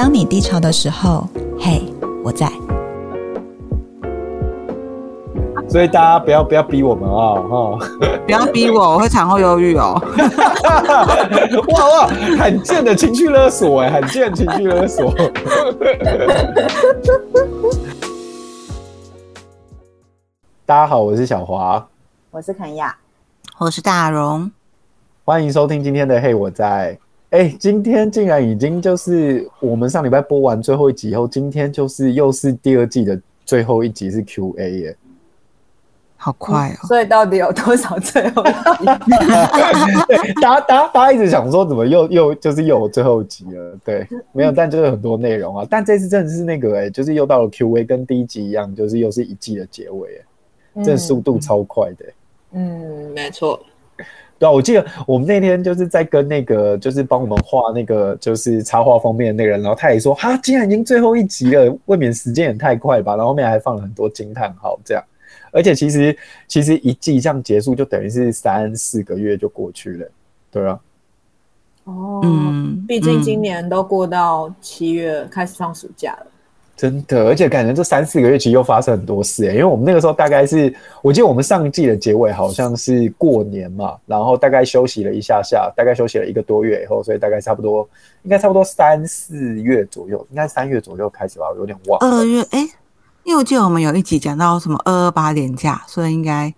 当你低潮的时候，嘿，我在。所以大家不要不要逼我们啊！哈，不要逼我，我会产后忧郁哦。哇 哇，罕见的情绪勒索哎，罕见情绪勒索。大家好，我是小华，我是肯亚，我是大荣，欢迎收听今天的嘿我在。哎，今天竟然已经就是我们上礼拜播完最后一集以后，今天就是又是第二季的最后一集是 Q&A 耶。好快哦！所以到底有多少最后一集？大家大家大家一直想说怎么又又就是又有最后一集了？对，没有，但就是很多内容啊。但这次真的是那个哎、欸，就是又到了 Q&A，跟第一集一样，就是又是一季的结尾这速度超快的、欸。嗯，没错。对啊，我记得我们那天就是在跟那个就是帮我们画那个就是插画封面的那个人，然后他也说哈，竟然已经最后一集了，未免时间也太快吧？然后后面还放了很多惊叹号这样。而且其实其实一季这样结束，就等于是三四个月就过去了，对啊。哦，嗯，毕竟今年都过到七月开始放暑假了，真的。而且感觉这三四个月其实又发生很多事欸，因为我们那个时候大概是，我记得我们上季的结尾好像是过年嘛，然后大概休息了一下下，大概休息了一个多月以后，所以大概差不多应该差不多三四月左右，应该三月左右开始吧，我有点忘了。二月哎。因为我记得我们有一集讲到什么二二八连假，所以应该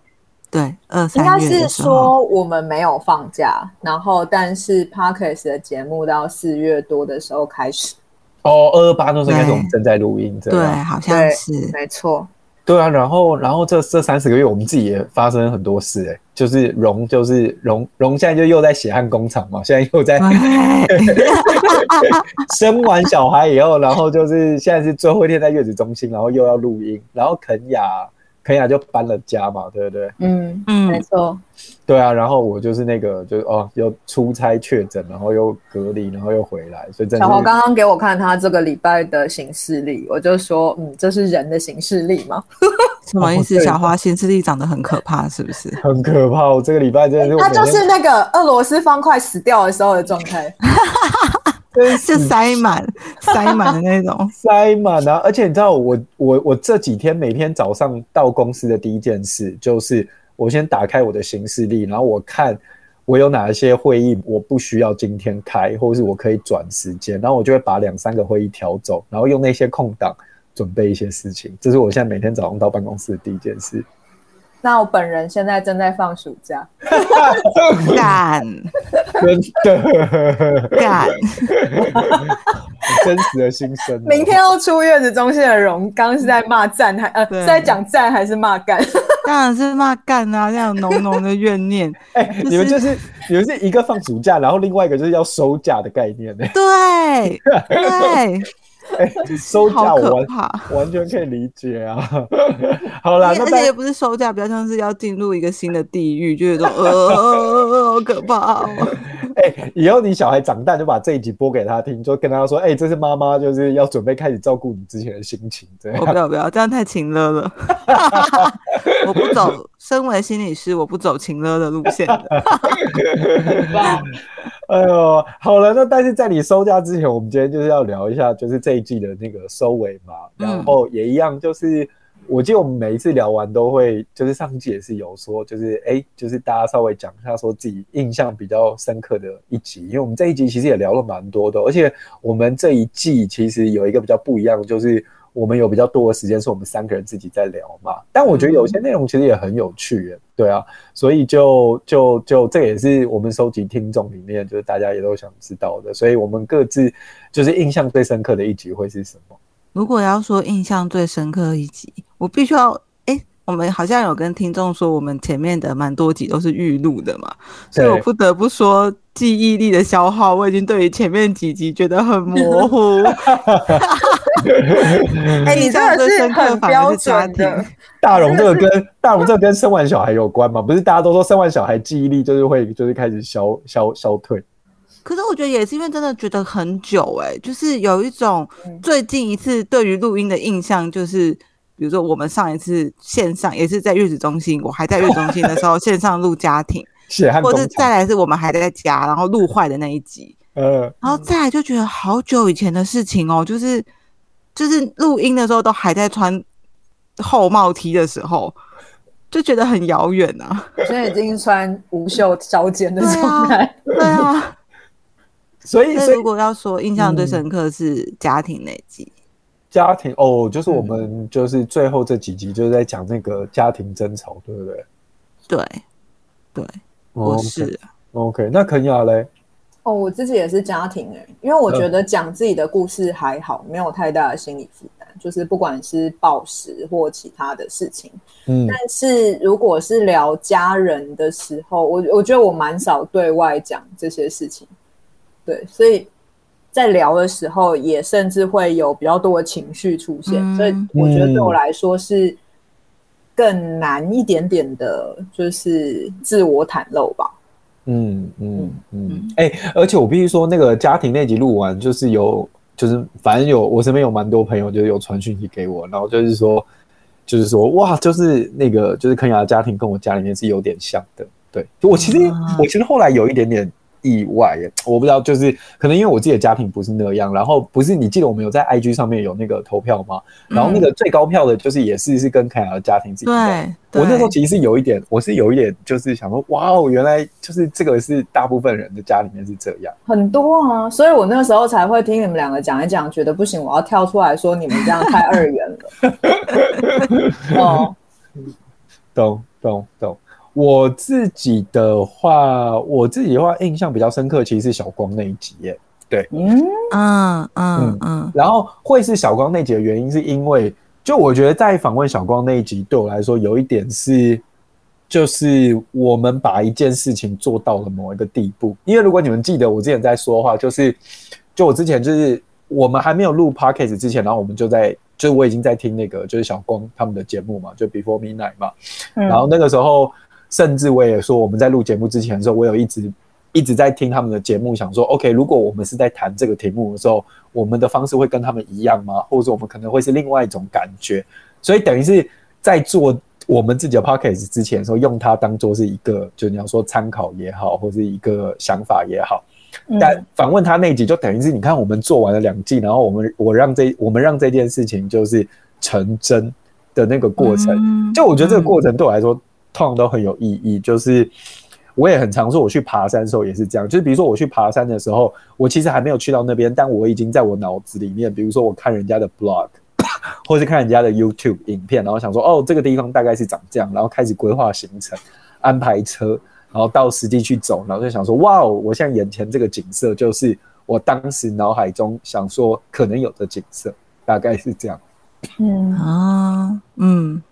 对二三月的时候，应该是说我们没有放假，然后但是 Podcast 的节目到四月多的时候开始。哦，二二八那时候应该是我们正在录音，对，好像是没错。对啊，然后然后这这三十个月，我们自己也发生很多事哎、欸，就是荣就是荣荣现在就又在血汗工厂嘛，现在又在 生完小孩以后，然后就是现在是最后一天在月子中心，然后又要录音，然后肯亚。肯亚就搬了家嘛，对不对？嗯嗯，没错。对啊，然后我就是那个，就是哦，又出差确诊，然后又隔离，然后又回来，所以真的。小黄刚刚给我看他这个礼拜的行事历，我就说，嗯，这是人的行事历吗？什么意思？小花行事历长得很可怕，是不是？很可怕，我这个礼拜真的是。他就是那个俄罗斯方块死掉的时候的状态。是塞满 塞满的那种，塞满啊！而且你知道我，我我我这几天每天早上到公司的第一件事，就是我先打开我的行事历，然后我看我有哪一些会议我不需要今天开，或是我可以转时间，然后我就会把两三个会议调走，然后用那些空档准备一些事情。这是我现在每天早上到办公室的第一件事。那我本人现在正在放暑假，干，真的干，真实的心声。明天要出月子中心的荣，刚是在骂赞还呃是在讲赞还是骂干？当然是骂干啊，这样浓浓的怨念。哎、欸，就是、你们就是你们是一个放暑假，然后另外一个就是要收假的概念呢？对对。哎、欸，收假我完完全可以理解啊。好啦，而且也不是收假，比较像是要进入一个新的地狱，就有种呃，好可怕哦。哎、欸，以后你小孩长大就把这一集播给他听，就跟他说：“哎、欸，这是妈妈，就是要准备开始照顾你之前的心情。”这样。我不要不要，这样太情勒了。我不走，身为心理师，我不走情勒的路线的。哎呦，好了，那但是在你收假之前，我们今天就是要聊一下，就是这一季的那个收尾嘛。然后也一样，就是我记得我们每一次聊完都会，就是上季也是有说，就是哎、欸，就是大家稍微讲一下说自己印象比较深刻的一集，因为我们这一集其实也聊了蛮多的，而且我们这一季其实有一个比较不一样，就是。我们有比较多的时间是我们三个人自己在聊嘛，但我觉得有些内容其实也很有趣耶，对啊，所以就就就这也是我们收集听众里面就是大家也都想知道的，所以我们各自就是印象最深刻的一集会是什么？如果要说印象最深刻的一集，我必须要哎，我们好像有跟听众说，我们前面的蛮多集都是预录的嘛，所以我不得不说记忆力的消耗，我已经对于前面几集觉得很模糊。哎、欸，你真的是很标准的。大荣这个跟大荣这个跟生完小孩有关吗？不是大家都说生完小孩记忆力就是会就是开始消消消退？可是我觉得也是因为真的觉得很久哎、欸，就是有一种最近一次对于录音的印象，就是比如说我们上一次线上也是在月子中心，我还在月子中心的时候线上录家庭，是或者再来是我们还在家然后录坏的那一集。嗯，然后再来就觉得好久以前的事情哦，就是就是录音的时候都还在穿厚帽 T 的时候，就觉得很遥远啊。现在已经穿无袖削肩的状态，对啊。所以，所以如果要说印象最深刻是家庭那集，嗯、家庭哦，就是我们就是最后这几集就是在讲那个家庭争吵，对不对？对，对，我是 OK。那肯雅嘞？哦，我自己也是家庭哎、欸，因为我觉得讲自己的故事还好，没有太大的心理负担，就是不管是暴食或其他的事情。嗯，但是如果是聊家人的时候，我我觉得我蛮少对外讲这些事情。对，所以在聊的时候，也甚至会有比较多的情绪出现，嗯、所以我觉得对我来说是更难一点点的，就是自我袒露吧。嗯嗯嗯。哎、嗯欸，而且我必须说，那个家庭那集录完，就是有，就是反正有，我身边有蛮多朋友，就是有传讯息给我，然后就是说，就是说，哇，就是那个，就是肯亚的家庭跟我家里面是有点像的。对，就我其实，啊、我其实后来有一点点。意外耶，我不知道，就是可能因为我自己的家庭不是那样，然后不是你记得我们有在 IG 上面有那个投票吗？嗯、然后那个最高票的就是也是是跟肯亚的家庭是一样。对，我那时候其实是有一点，我是有一点就是想说，哇哦，原来就是这个是大部分人的家里面是这样，很多啊，所以我那个时候才会听你们两个讲一讲，觉得不行，我要跳出来说你们这样太二元了。哦，懂懂懂。我自己的话，我自己的话印象比较深刻，其实是小光那一集耶。对，嗯嗯嗯嗯。然后会是小光那集的原因，是因为就我觉得在访问小光那一集，对我来说有一点是，就是我们把一件事情做到了某一个地步。因为如果你们记得我之前在说的话，就是就我之前就是我们还没有录 Podcast 之前，然后我们就在就我已经在听那个就是小光他们的节目嘛，就 Before Midnight 嘛，然后那个时候。甚至我也说，我们在录节目之前的时候，我有一直一直在听他们的节目，想说，OK，如果我们是在谈这个题目的时候，我们的方式会跟他们一样吗？或者说我们可能会是另外一种感觉？所以等于是在做我们自己的 p o c k e t 之前的时候，用它当做是一个，就你要说参考也好，或是一个想法也好。但访问他那集，就等于是你看，我们做完了两季，然后我们我让这我们让这件事情就是成真的那个过程，就我觉得这个过程对我来说。通常都很有意义，就是我也很常说，我去爬山的时候也是这样。就是比如说我去爬山的时候，我其实还没有去到那边，但我已经在我脑子里面，比如说我看人家的 blog，或是看人家的 YouTube 影片，然后想说哦，这个地方大概是长这样，然后开始规划行程、安排车，然后到实际去走，然后就想说哇哦，我现在眼前这个景色就是我当时脑海中想说可能有的景色，大概是这样。嗯啊，嗯，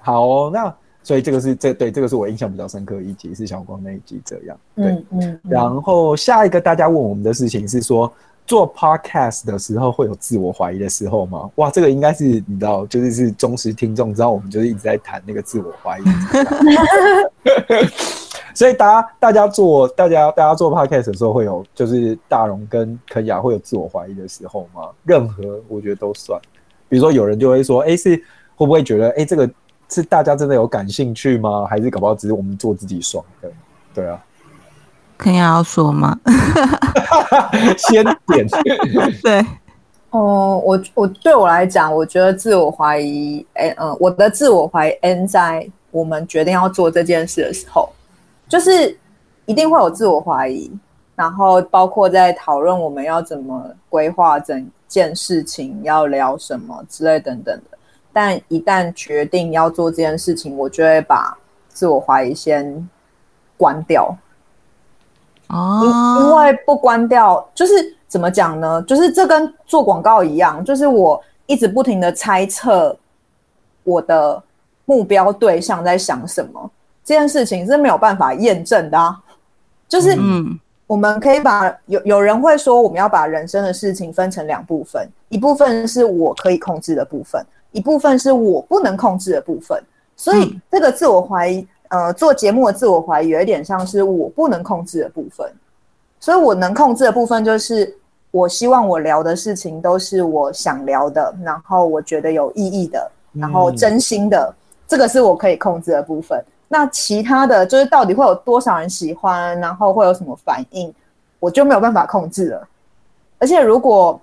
好哦，那。所以这个是这对这个是我印象比较深刻的一集，是小光那一集这样。对，嗯嗯。嗯，然后下一个大家问我们的事情是说，做 podcast 的时候会有自我怀疑的时候吗？哇，这个应该是你知道，就是是忠实听众知道，我们就是一直在谈那个自我怀疑。所以大家大家做大家大家做 podcast 的时候会有，就是大荣跟肯雅会有自我怀疑的时候吗？任何我觉得都算。比如说有人就会说，哎，是会不会觉得，哎，这个。是大家真的有感兴趣吗？还是搞不好只是我们做自己爽的？对啊，肯定要说吗？先点 对哦，我我对我来讲，我觉得自我怀疑，哎、欸，嗯，我的自我怀疑 end 在我们决定要做这件事的时候，就是一定会有自我怀疑，然后包括在讨论我们要怎么规划整件事情，要聊什么之类等等的。但一旦决定要做这件事情，我就会把自我怀疑先关掉。哦，因因为不关掉，就是怎么讲呢？就是这跟做广告一样，就是我一直不停的猜测我的目标对象在想什么，这件事情是没有办法验证的啊。就是，嗯，我们可以把有有人会说，我们要把人生的事情分成两部分，一部分是我可以控制的部分。一部分是我不能控制的部分，所以这个自我怀疑，呃，做节目的自我怀疑有一点像是我不能控制的部分，所以我能控制的部分就是我希望我聊的事情都是我想聊的，然后我觉得有意义的，然后真心的，这个是我可以控制的部分。那其他的就是到底会有多少人喜欢，然后会有什么反应，我就没有办法控制了。而且如果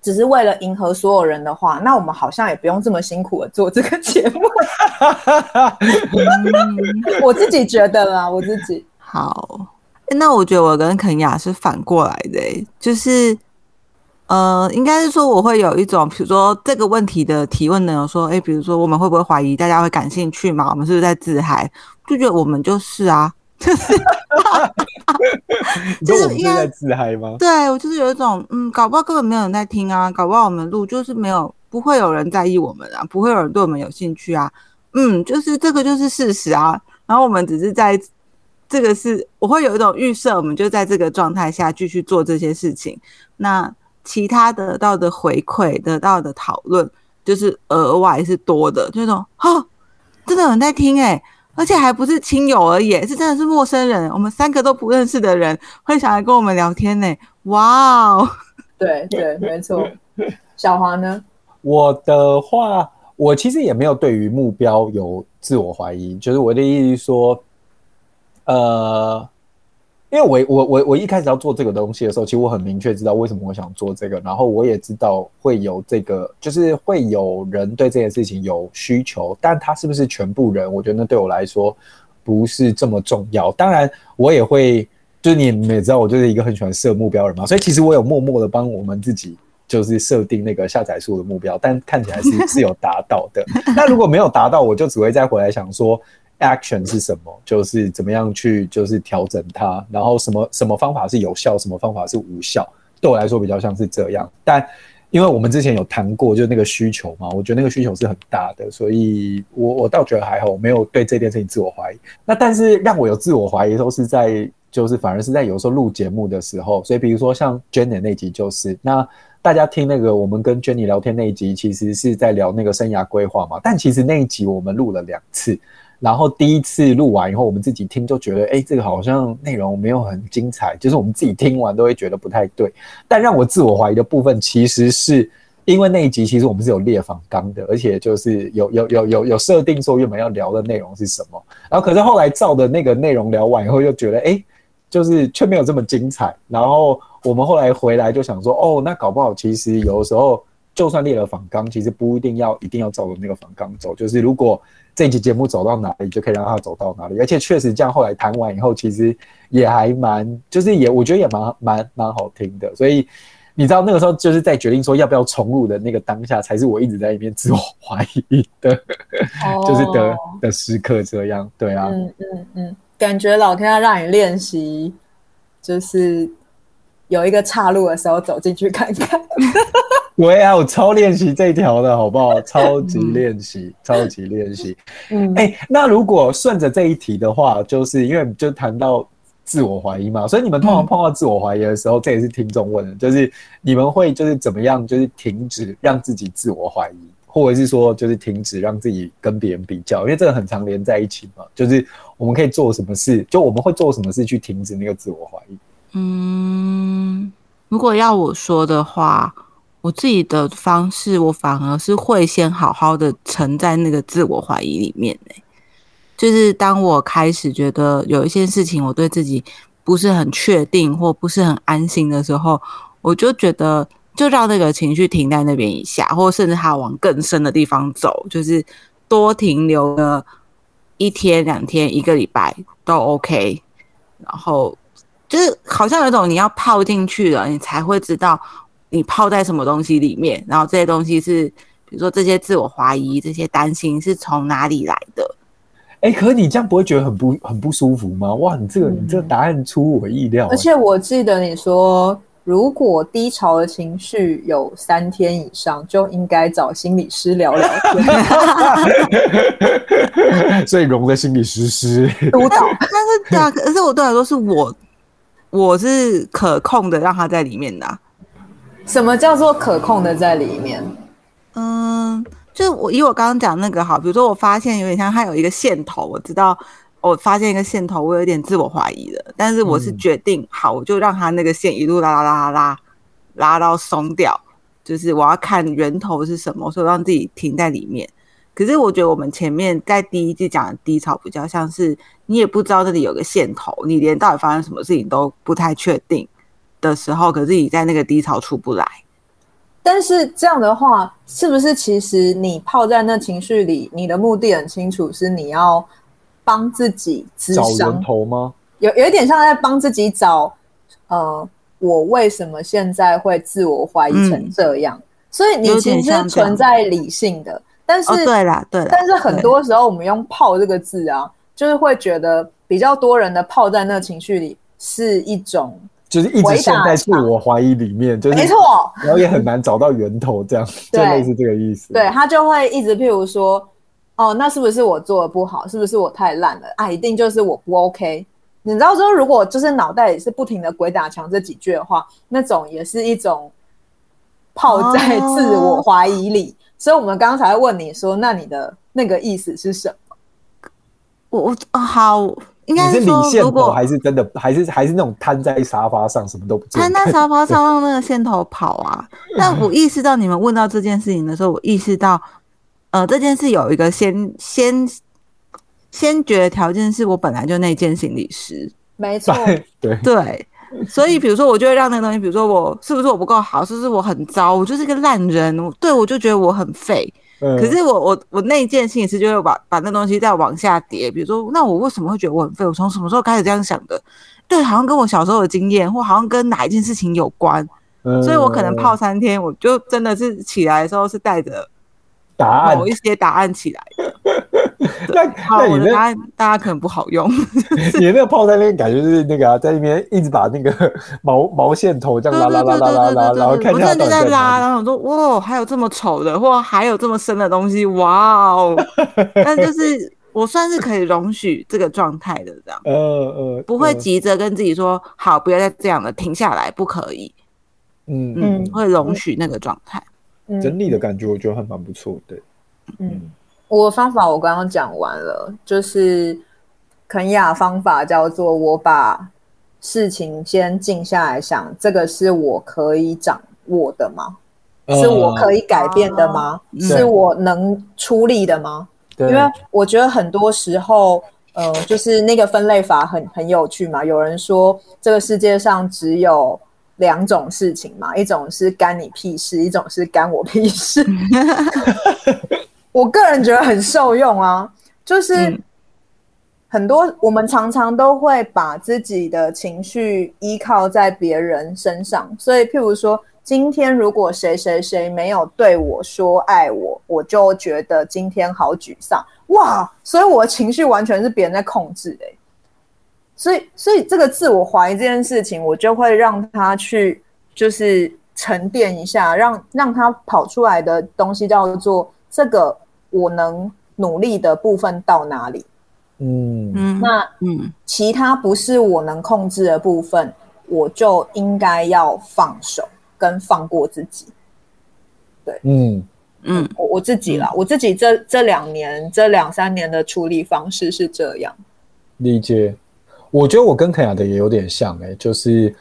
只是为了迎合所有人的话，那我们好像也不用这么辛苦的做这个节目。我自己觉得啦，我自己好。那我觉得我跟肯雅是反过来的，欸，就是，呃，应该是说我会有一种，比如说这个问题的提问呢，有说，哎，欸，比如说我们会不会怀疑大家会感兴趣嘛？我们是不是在自嗨？就觉得我们就是啊，就是，就是我们是在自嗨吗？对，我就是有一种，嗯，搞不好根本没有人在听啊，搞不好我们录就是没有，不会有人在意我们啊，不会有人对我们有兴趣啊，嗯，就是这个就是事实啊，然后我们只是在。这个是我会有一种预设，我们就在这个状态下继续做这些事情。那其他得到的回馈、得到的讨论，就是额外是多的，就那种哦，真的有人在听哎，而且还不是亲友而已，是真的是陌生人，我们三个都不认识的人会想来跟我们聊天呢。哇哦，对对，没错。小华呢？我的话，我其实也没有对于目标有自我怀疑，就是我的意思说。呃，因为我我我我一开始要做这个东西的时候，其实我很明确知道为什么我想做这个，然后我也知道会有这个，就是会有人对这件事情有需求，但他是不是全部人，我觉得那对我来说不是这么重要。当然，我也会，就是你们也知道，我就是一个很喜欢设目标人嘛，所以其实我有默默的帮我们自己就是设定那个下载数的目标，但看起来是是有达到的。那如果没有达到，我就只会再回来想说。Action 是什么？就是怎么样去，就是调整它，然后什么什么方法是有效，什么方法是无效。对我来说比较像是这样。但因为我们之前有谈过，就那个需求嘛，我觉得那个需求是很大的，所以我我倒觉得还好，我没有对这件事情自我怀疑。那但是让我有自我怀疑都是在，就是反而是在有时候录节目的时候。所以比如说像 Jenny 那集，就是那大家听那个我们跟 Jenny 聊天那一集，其实是在聊那个生涯规划嘛。但其实那一集我们录了两次。然后第一次录完以后，我们自己听就觉得，哎，这个好像内容没有很精彩，就是我们自己听完都会觉得不太对。但让我自我怀疑的部分，其实是因为那一集其实我们是有列访纲的，而且就是有有有有有设定说原本要聊的内容是什么。然后可是后来照的那个内容聊完以后，又觉得，哎，就是却没有这么精彩。然后我们后来回来就想说，哦，那搞不好其实有的时候就算列了访纲，其实不一定要一定要照着那个访纲走，就是如果。这一期节目走到哪里，就可以让他走到哪里。而且确实这样，后来谈完以后，其实也还蛮，就是也我觉得也蛮蛮蛮好听的。所以你知道那个时候就是在决定说要不要重录的那个当下，才是我一直在一边自我怀疑的，就是的的时刻。这样对啊，嗯嗯嗯，感觉老天要让你练习，就是有一个岔路的时候走进去看看。对啊，我超练习这条的好不好？超级练习，超级练习。嗯，哎、欸，那如果顺着这一题的话，就是因为就谈到自我怀疑嘛，所以你们通常碰到自我怀疑的时候，嗯、这也是听众问的，就是你们会就是怎么样，就是停止让自己自我怀疑，或者是说就是停止让自己跟别人比较，因为这个很常连在一起嘛。就是我们可以做什么事，就我们会做什么事去停止那个自我怀疑？嗯，如果要我说的话。我自己的方式，我反而是会先好好的沉在那个自我怀疑里面。就是当我开始觉得有一些事情我对自己不是很确定或不是很安心的时候，我就觉得就让那个情绪停在那边一下，或甚至还往更深的地方走，就是多停留个一天、两天、一个礼拜都 OK。然后就是好像有种你要泡进去了，你才会知道。你泡在什么东西里面？然后这些东西是，比如说这些自我怀疑、这些担心是从哪里来的？哎、欸，可是你这样不会觉得很不很不舒服吗？哇，你这个、嗯、你这个答案出我意料。而且我记得你说，如果低潮的情绪有三天以上，就应该找心理师聊聊天。所以融的心理师师 督导，但是对啊，可是我对我来说是我，我是可控的，让他在里面的、啊。什么叫做可控的在里面？嗯，就是我以我刚刚讲那个好，比如说我发现有点像它有一个线头，我知道我发现一个线头，我有点自我怀疑了，但是我是决定、嗯、好，我就让它那个线一路拉拉拉拉拉拉到松掉，就是我要看源头是什么，所以让自己停在里面。可是我觉得我们前面在第一季讲的低潮比较像是你也不知道这里有个线头，你连到底发生什么事情都不太确定的时候，可是你在那个低潮出不来。但是这样的话，是不是其实你泡在那情绪里，你的目的很清楚，是你要帮自己找源头吗？有有一点像在帮自己找，呃，我为什么现在会自我怀疑成这样？嗯、所以你其实是存在理性的，但是、哦、对啦，对啦，但是很多时候我们用“泡”这个字啊，就是会觉得比较多人的泡在那情绪里是一种。就是一直陷在自我怀疑里面，就是没错，然后也很难找到源头，这样 就类似这个意思。对，他就会一直譬如说，哦，那是不是我做的不好？是不是我太烂了？啊，一定就是我不 OK。你知道说，如果就是脑袋里是不停的鬼打墙这几句的话，那种也是一种泡在自我怀疑里。哦、所以我们刚才问你说，那你的那个意思是什么？我我好。应该是说，如果还是真的，还是还是那种瘫在沙发上，什么都不做，瘫在 沙发上让那个线头跑啊。但我意识到你们问到这件事情的时候，我意识到，呃，这件事有一个先先先决的条件，是我本来就内建心理师，没 错，对对。所以，比如说，我就会让那个东西，比如说我是不是我不够好，是不是我很糟，我就是个烂人，对我就觉得我很废。可是我我我那一件心理师就会把把那东西再往下叠，比如说，那我为什么会觉得我很废？我从什么时候开始这样想的？对，好像跟我小时候的经验，或好像跟哪一件事情有关，嗯、所以我可能泡三天，我就真的是起来的时候是带着答案，某一些答案起来的。那那你的答案大家可能不好用。你那个泡在那边感觉就是那个啊，在那边一直把那个 毛毛线头这样拉拉拉拉拉拉，然后看一下就在拉，然后我说哇，还有这么丑的，或还有这么深的东西，哇哦！但就是我算是可以容许这个状态的，这样，呃呃，不会急着跟自己说好，不要再这样了，停下来，不可以。嗯嗯，会容许那个状态。整理的感觉，我觉得还蛮不错的。嗯。我的方法我刚刚讲完了，就是肯雅方法叫做我把事情先静下来想，这个是我可以掌握的吗？呃、是我可以改变的吗？啊、是我能出力的吗？对因为我觉得很多时候，呃，就是那个分类法很很有趣嘛。有人说这个世界上只有两种事情嘛，一种是干你屁事，一种是干我屁事。我个人觉得很受用啊，就是很多我们常常都会把自己的情绪依靠在别人身上，所以譬如说，今天如果谁谁谁没有对我说爱我，我就觉得今天好沮丧，哇！所以我的情绪完全是别人在控制的，所以所以这个自我怀疑这件事情，我就会让他去就是沉淀一下，让让他跑出来的东西叫做这个。我能努力的部分到哪里？嗯嗯，那嗯，其他不是我能控制的部分，我就应该要放手跟放过自己。对，嗯嗯，我我自己啦，我自己这这两年这两三年的处理方式是这样。理解，我觉得我跟肯雅的也有点像哎、欸，就是。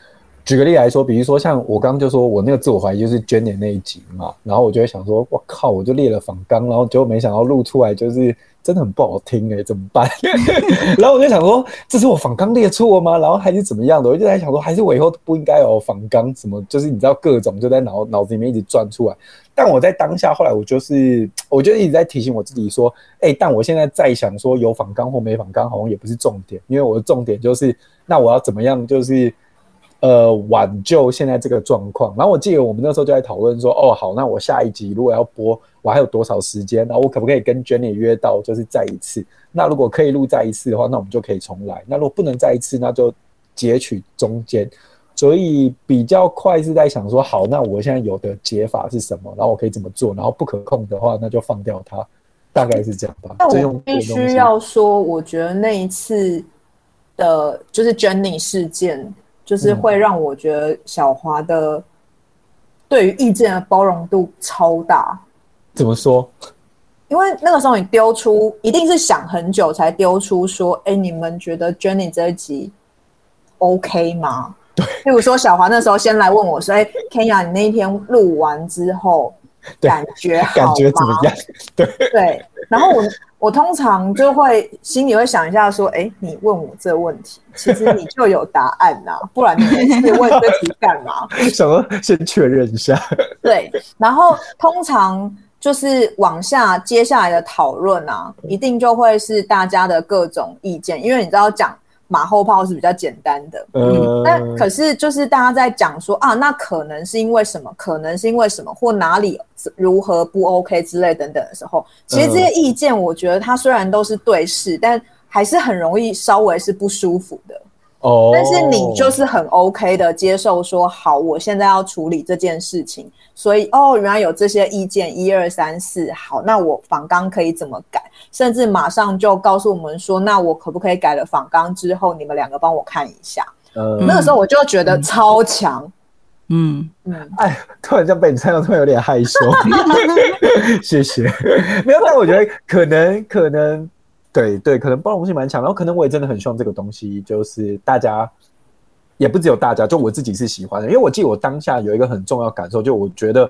举个例来说，比如说像我刚刚就说我那个自我怀疑就是捐点那一集嘛，然后我就会想说，我靠，我就列了访纲，然后结果没想到录出来就是真的很不好听哎、怎么办？然后我就想说，这是我访纲列错吗？然后还是怎么样的？我就在想说，还是我以后不应该有访纲什么？就是你知道各种就在脑脑子里面一直转出来。但我在当下后来，我就是我就一直在提醒我自己说，哎、但我现在在想说有访纲或没访纲好像也不是重点，因为我的重点就是那我要怎么样就是。呃，挽救现在这个状况。然后我记得我们那时候就在讨论说，哦，好，那我下一集如果要播，我还有多少时间？然后我可不可以跟 Jenny 约到，就是再一次？那如果可以录再一次的话，那我们就可以重来。那如果不能再一次，那就截取中间。所以比较快是在想说，好，那我现在有的解法是什么？然后我可以怎么做？然后不可控的话，那就放掉它。大概是这样吧。但我必须要说，我觉得那一次的，就是 Jenny 事件。就是会让我觉得小华的对于意见的包容度超大。怎么说？因为那个时候你丢出，一定是想很久才丢出说：“哎，你们觉得 Jenny 这一集 OK 吗？”对。例如说，小华那时候先来问我说：“哎，Kenya，你那一天录完之后，感觉好感觉怎么样？对对，然后我我通常就会心里会想一下说，哎，你问我这个问题，其实你就有答案呐、啊，不然你每次问这题干嘛？想说先确认一下。对，然后通常就是往下接下来的讨论啊，一定就会是大家的各种意见，因为你知道讲。马后炮是比较简单的，嗯，那可是就是大家在讲说啊，那可能是因为什么，可能是因为什么，或哪里如何不 OK 之类等等的时候，其实这些意见，我觉得它虽然都是对事，但还是很容易稍微是不舒服的。哦，但是你就是很 OK 的接受说，好，我现在要处理这件事情，所以哦，原来有这些意见，一二三四，好，那我仿纲可以怎么改？甚至马上就告诉我们说，那我可不可以改了仿纲之后，你们两个帮我看一下？嗯，那个时候我就觉得超强，嗯嗯，哎，突然间被你猜到，突然有点害羞，谢谢。没有，但我觉得可能可能。对对，可能包容性蛮强，然后可能我也真的很希望这个东西，就是大家也不只有大家，就我自己是喜欢的，因为我记得我当下有一个很重要感受，就我觉得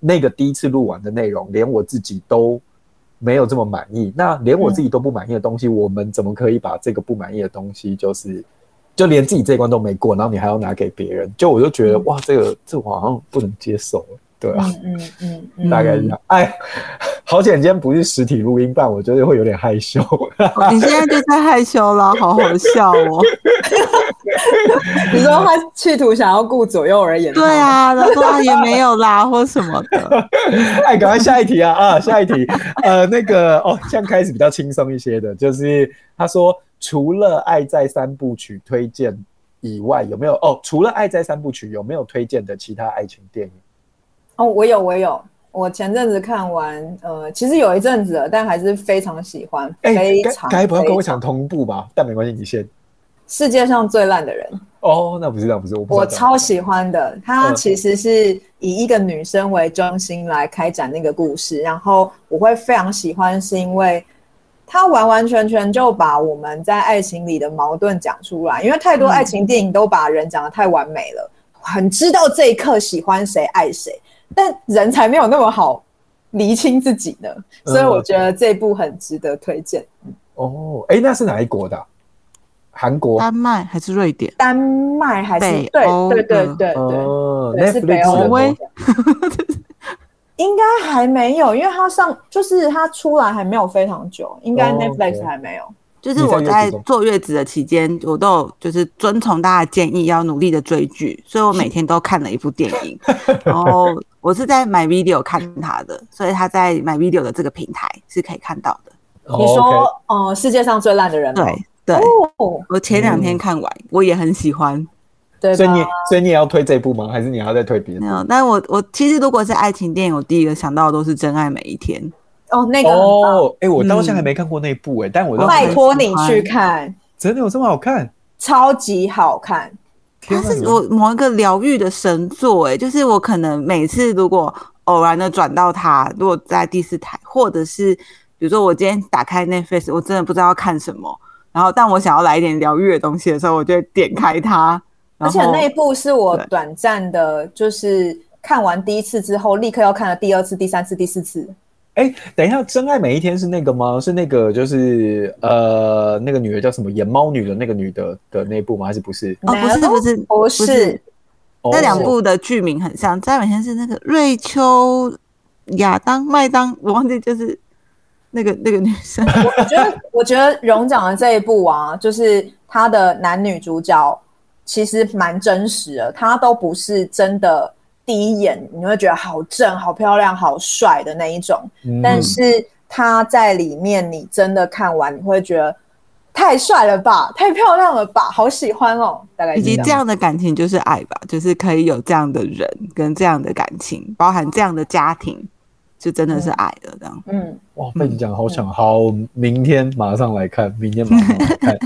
那个第一次录完的内容，连我自己都没有这么满意，那连我自己都不满意的东西，嗯、我们怎么可以把这个不满意的东西，就是就连自己这一关都没过，然后你还要拿给别人，就我就觉得、嗯、哇，这个这个我好像不能接受。对啊，嗯嗯嗯，大概这样。哎，好险，今天不是实体录音，不然我觉得会有点害羞。你现在就在害羞了，好好笑哦。你说他企图想要顾左右而言？对啊，然后也没有啦，或什么的。哎，赶快下一题啊啊！下一题，呃，那个哦，这样开始比较轻松一些的，就是他说，除了《爱在三部曲》推荐以外，有没有哦？除了《爱在三部曲》，有没有推荐的其他爱情电影？哦，我有，我有，我前阵子看完，呃，其实有一阵子了，但还是非常喜欢，欸、非常，该不要跟我讲同步吧？但没关系，你先。世界上最烂的人。哦，那不是，那不是，我不我超喜欢的，他其实是以一个女生为中心来开展那个故事，然后我会非常喜欢，是因为他完完全全就把我们在爱情里的矛盾讲出来，因为太多爱情电影都把人讲的太完美了，嗯、很知道这一刻喜欢谁爱谁。但人才没有那么好厘清自己呢，所以我觉得这部很值得推荐。哦，哎，那是哪一国的？韩国、丹麦还是瑞典？丹麦还是北欧？对对对对对，是北欧。应该还没有，因为它上就是它出来还没有非常久，应该 Netflix 还没有。就是我在坐月子的期间，我都有就是遵从大家的建议，要努力的追剧，所以我每天都看了一部电影。然后我是在 MyVideo 看他的，所以他在 MyVideo 的这个平台是可以看到的。你说，哦、呃，世界上最烂的人吗？对对，哦、我前两天看完，嗯、我也很喜欢。对，所以你所以你也要推这部吗？还是你还要再推别的？没有，但我我其实如果是爱情电影，我第一个想到的都是《真爱每一天》。哦，那个哦，哎，我到现在还没看过那部哎，但我拜托你去看，真的有这么好看？超级好看，它是我某一个疗愈的神作哎，就是我可能每次如果偶然的转到它，如果在第四台，或者是比如说我今天打开 Netflix，我真的不知道要看什么，然后但我想要来一点疗愈的东西的时候，我就会点开它。而且那一部是我短暂的，就是看完第一次之后，立刻要看了第二次、第三次、第四次。哎，等一下，真爱每一天是那个吗？是那个就是呃，那个女的叫什么？演猫女的那个女的的那部吗？还是不是？哦，不是，不是，不是。那两部的剧名很像。真爱每天是那个瑞秋、亚当、麦当，我忘记就是那个那个女生。我觉得，我觉得荣讲的这一部啊，就是他的男女主角其实蛮真实的，他都不是真的。第一眼你会觉得好正、好漂亮、好帅的那一种，嗯、但是他在里面，你真的看完你会觉得太帅了吧、太漂亮了吧、好喜欢哦。大概以及这样的感情就是爱吧，就是可以有这样的人跟这样的感情，包含这样的家庭，就真的是爱了这样。嗯，哇，被你讲好想好，明天马上来看，明天马上来看。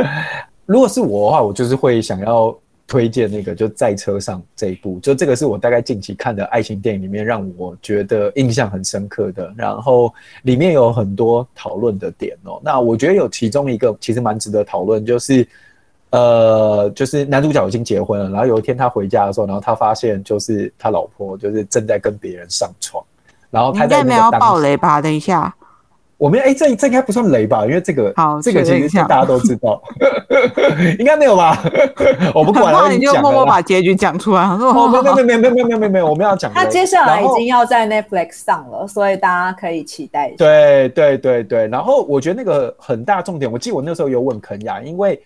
如果是我的话，我就是会想要。推荐那个就在车上这一部，就这个是我大概近期看的爱情电影里面让我觉得印象很深刻的，然后里面有很多讨论的点哦。那我觉得有其中一个其实蛮值得讨论，就是呃，就是男主角已经结婚了，然后有一天他回家的时候，然后他发现就是他老婆就是正在跟别人上床，然后他在没有爆雷吧？等一下。我们哎，这这应该不算雷吧？因为这个，好，这个其实大家都知道，应该没有吧？我不管了，你就默默把结局讲出来。哦，没有没有没有没有没有没有没有，我们要讲。他接下来已经要在 Netflix 上了，所以大家可以期待一下。对对对对，然后我觉得那个很大重点，我记得我那时候有问肯雅，因为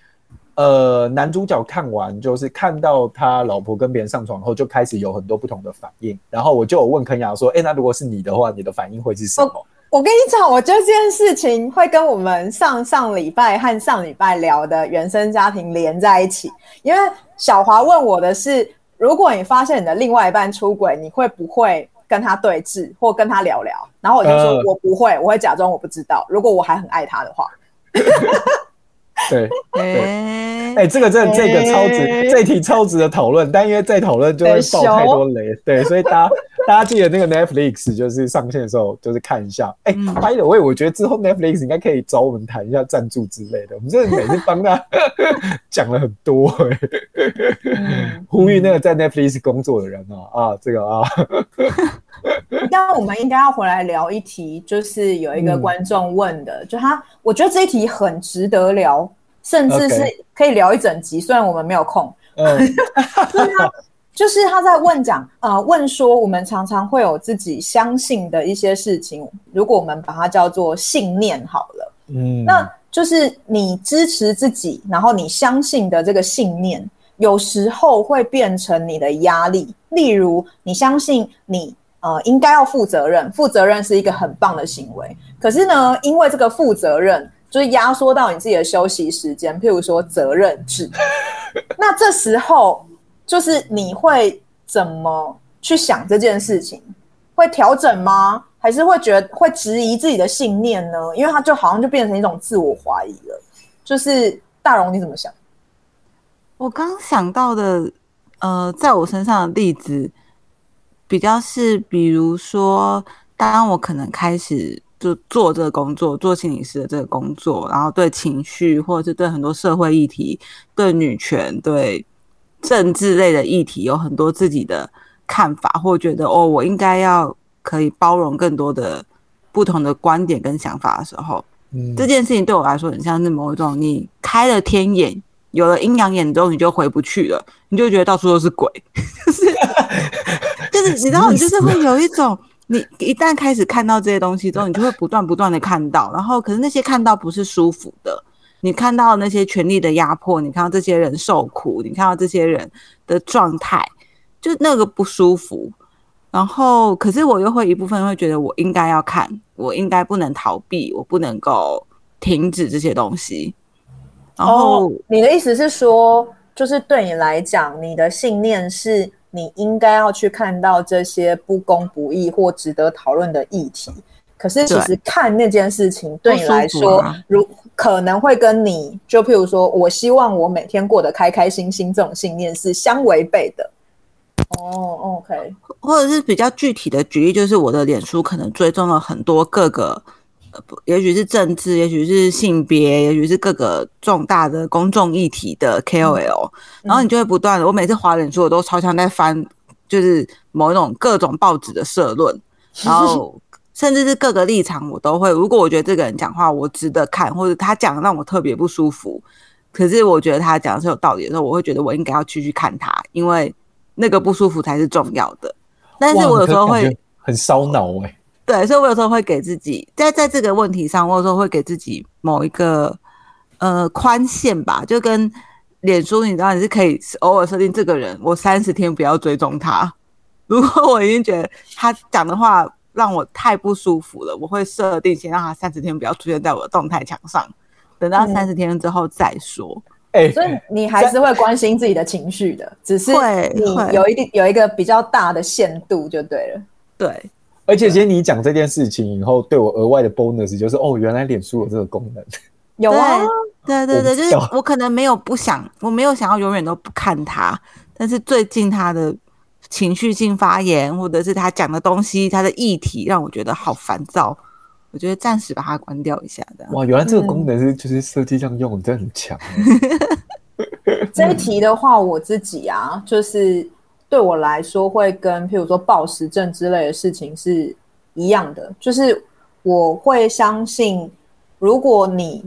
呃，男主角看完就是看到他老婆跟别人上床后，就开始有很多不同的反应，然后我就有问肯雅说：“哎，那如果是你的话，你的反应会是什么？”我跟你讲，我觉得这件事情会跟我们上上礼拜和上礼拜聊的原生家庭连在一起。因为小华问我的是，如果你发现你的另外一半出轨，你会不会跟他对峙或跟他聊聊？然后我就说我不会，我会假装我不知道。如果我还很爱他的话。对，哎、欸，这个这这个超值，欸、这一题超值的讨论，但因为再讨论就会爆太多雷，对，所以大家大家记得那个 Netflix 就是上线的时候就是看一下，哎、欸，拍的我觉得之后 Netflix 应该可以找我们谈一下赞助之类的，我们真的每次帮他 讲了很多、欸，嗯、呼吁那个在 Netflix 工作的人啊啊，这个啊，那我们应该要回来聊一题，就是有一个观众问的，嗯、就他，我觉得这一题很值得聊。甚至是可以聊一整集.虽然我们没有空。嗯，就是他在问讲，呃，问说我们常常会有自己相信的一些事情，如果我们把它叫做信念好了，嗯，那就是你支持自己，然后你相信的这个信念，有时候会变成你的压力。例如，你相信你呃应该要负责任，负责任是一个很棒的行为，可是呢，因为这个负责任。就是压缩到你自己的休息时间，譬如说责任制。那这时候，就是你会怎么去想这件事情？会调整吗？还是会觉得会质疑自己的信念呢？因为它就好像就变成一种自我怀疑了。就是大荣，你怎么想？我刚想到的，呃，在我身上的例子，比较是，比如说，当我可能开始。就做这个工作，做心理师的这个工作，然后对情绪，或者是对很多社会议题、对女权、对政治类的议题，有很多自己的看法，或觉得哦，我应该要可以包容更多的不同的观点跟想法的时候，嗯，这件事情对我来说很像是某一种你开了天眼，有了阴阳眼之后，你就回不去了，你就觉得到处都是鬼，就是就是你知道，你 就是会有一种。你一旦开始看到这些东西之后，你就会不断不断的看到，然后可是那些看到不是舒服的，你看到那些权力的压迫，你看到这些人受苦，你看到这些人的状态，就那个不舒服。然后，可是我又会一部分会觉得我应该要看，我应该不能逃避，我不能够停止这些东西。然后，哦，你的意思是说，就是对你来讲，你的信念是？你应该要去看到这些不公不义或值得讨论的议题，可是其实看那件事情对你来说，啊、如可能会跟你就譬如说，我希望我每天过得开开心心这种信念是相违背的。哦，OK，或者是比较具体的举例，就是我的脸书可能追踪了很多各个。也许是政治，也许是性别，也许是各个重大的公众议题的 KOL，、嗯、然后你就会不断的。我每次滑脸书，我都超常在翻，就是某一种各种报纸的社论，然后甚至是各个立场，我都会。如果我觉得这个人讲话我值得看，或者他讲的让我特别不舒服，可是我觉得他讲的是有道理的时候，我会觉得我应该要继续看他，因为那个不舒服才是重要的。但是我有时候会很烧脑哎。对，所以我有时候会给自己在在这个问题上，我有时候会给自己某一个呃宽限吧，就跟脸书，你知道你是可以偶尔设定这个人，我三十天不要追踪他。如果我已经觉得他讲的话让我太不舒服了，我会设定先让他三十天不要出现在我的动态墙上，等到三十天之后再说。哎、嗯，所以你还是会关心自己的情绪的，只是你有一定有一个比较大的限度就对了。对。而且，今天你讲这件事情以后，对我额外的 bonus 就是，哦，原来脸书有这个功能。有啊，对对对，就是我可能没有不想，我没有想要永远都不看他，但是最近他的情绪性发言，或者是他讲的东西，他的议题让我觉得好烦躁，我觉得暂时把它关掉一下的。哇，原来这个功能是就是设计这样用，真的很强。这一题的话，我自己啊，就是对我来说会跟譬如说暴食症之类的事情是一样的，就是我会相信，如果你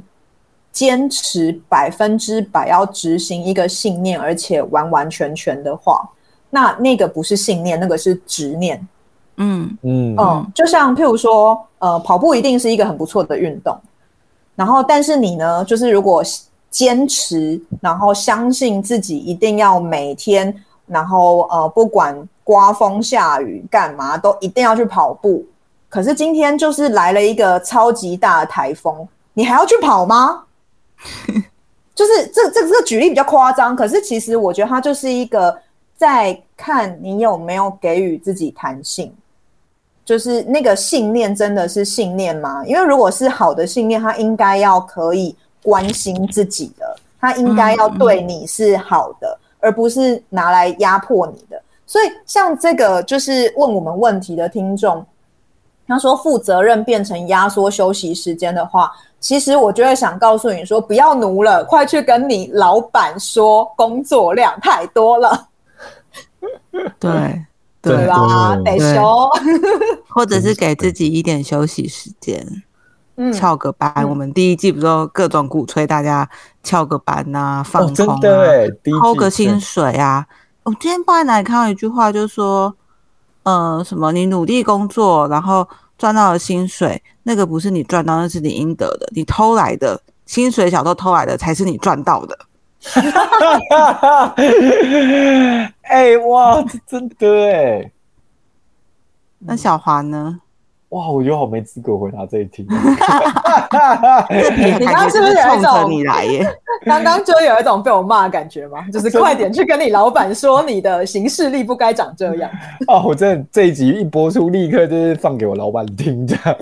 坚持百分之百要执行一个信念，而且完完全全的话，那那个不是信念，那个是执念。嗯嗯嗯，就像譬如说，呃，跑步一定是一个很不错的运动，然后但是你呢，就是如果坚持，然后相信自己一定要每天，然后呃，不管刮风下雨干嘛，都一定要去跑步。可是今天就是来了一个超级大的台风，你还要去跑吗？就是这这这个举例比较夸张，可是其实我觉得它就是一个在看你有没有给予自己弹性。就是那个信念真的是信念吗？因为如果是好的信念，他应该要可以关心自己的，他应该要对你是好的，嗯、而不是拿来压迫你的。所以像这个就是问我们问题的听众，他说负责任变成压缩休息时间的话，其实我就会想告诉你说，不要奴了，快去跟你老板说工作量太多了。对。对吧，得休，或者是给自己一点休息时间，嗯，翘个班。嗯、我们第一季不都各种鼓吹大家翘个班呐、啊，放空啊，偷个薪水啊。我今天不知道在哪里看到一句话，就是说，呃，什么你努力工作，然后赚到了薪水，那个不是你赚到，那是你应得的，你偷来的薪水小偷偷来的才是你赚到的。哈哈哈哈哈！哎，哇，这真的哎。那小华呢？哇，我觉得好没资格回答这一题。你刚刚是不是有一种你来耶？刚刚就有一种被我骂的感觉吗？就是快点去跟你老板说，你的行事力不该长这样。哦，我真的这一集一播出，立刻就是放给我老板听这样。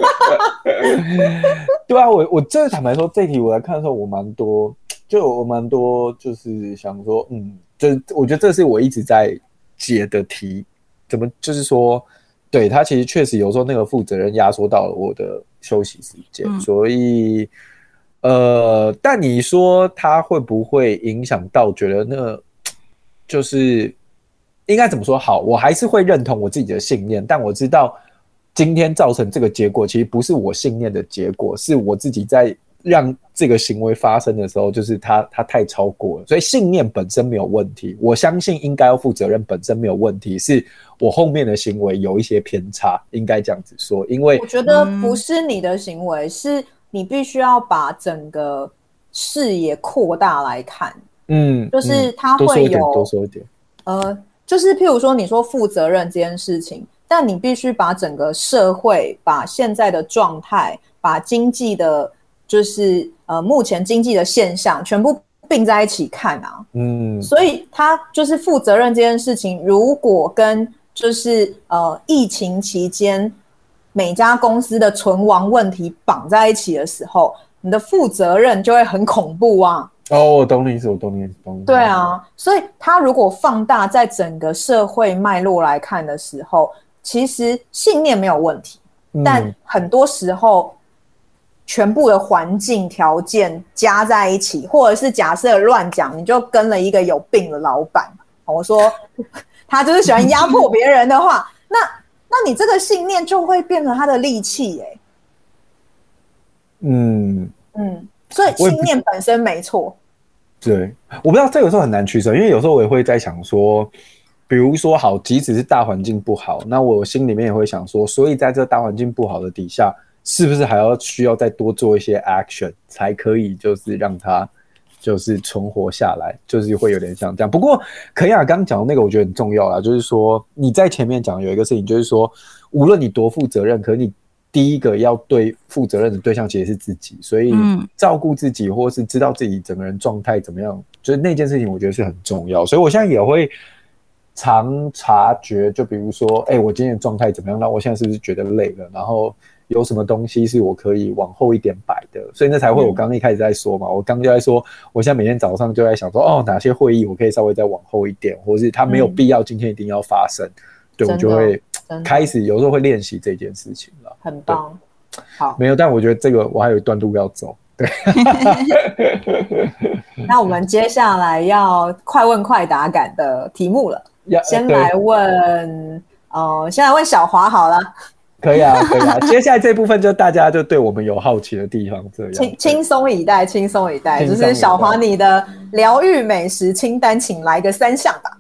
对啊，我我真的坦白说，这一题我来看的时候，我蛮多。就我蛮多，就是想说，嗯，就我觉得这是我一直在解的题，怎么就是说，对他其实确实有时候那个负责任压缩到了我的休息时间，嗯、所以，呃，但你说他会不会影响到？觉得那就是应该怎么说好？我还是会认同我自己的信念，但我知道今天造成这个结果，其实不是我信念的结果，是我自己在。让这个行为发生的时候，就是他他太超过了，所以信念本身没有问题，我相信应该要负责任本身没有问题，是我后面的行为有一些偏差，应该这样子说。因为我觉得不是你的行为，是你必须要把整个视野扩大来看。嗯，就是他会有多说一点，呃，就是譬如说你说负责任这件事情，但你必须把整个社会、把现在的状态、把经济的。就是呃，目前经济的现象全部并在一起看啊，嗯，所以他就是负责任这件事情，如果跟就是呃疫情期间每家公司的存亡问题绑在一起的时候，你的负责任就会很恐怖啊。哦，我懂你意思，我懂你意思，懂你。对啊，所以他如果放大在整个社会脉络来看的时候，其实信念没有问题，嗯，但很多时候。全部的环境条件加在一起，或者是假设乱讲，你就跟了一个有病的老板。我说 他就是喜欢压迫别人的话，那那你这个信念就会变成他的利器，欸，嗯嗯，所以信念本身没错。对，我不知道这有时候很难取舍，因为有时候我也会在想说，比如说好，即使是大环境不好，那我心里面也会想说，所以在这大环境不好的底下。是不是还要需要再多做一些 action 才可以，就是让它就是存活下来，就是会有点像这样。不过，肯雅刚刚讲的那个，我觉得很重要啦，就是说你在前面讲有一个事情，就是说无论你多负责任，可是你第一个要对负责任的对象其实是自己，所以照顾自己或是知道自己整个人状态怎么样，就是那件事情，我觉得是很重要。所以我现在也会常察觉，就比如说，哎，我今天的状态怎么样？那我现在是不是觉得累了？然后。有什么东西是我可以往后一点摆的，所以那才会我刚刚一开始在说嘛，嗯、我刚就在说，我现在每天早上就在想说，哦，哪些会议我可以稍微再往后一点，或是它没有必要今天一定要发生，嗯、对我就会开始有时候会练习这件事情了。很棒，好，没有，但我觉得这个我还有一段路要走。对。那我们接下来要快问快答感的题目了，要先来问，呃，先来问小华好了。可以啊，可以啊。接下来这部分就大家就对我们有好奇的地方，这样轻轻松以待，轻松以待。就是小华，你的疗愈美食清单，请来个三项吧。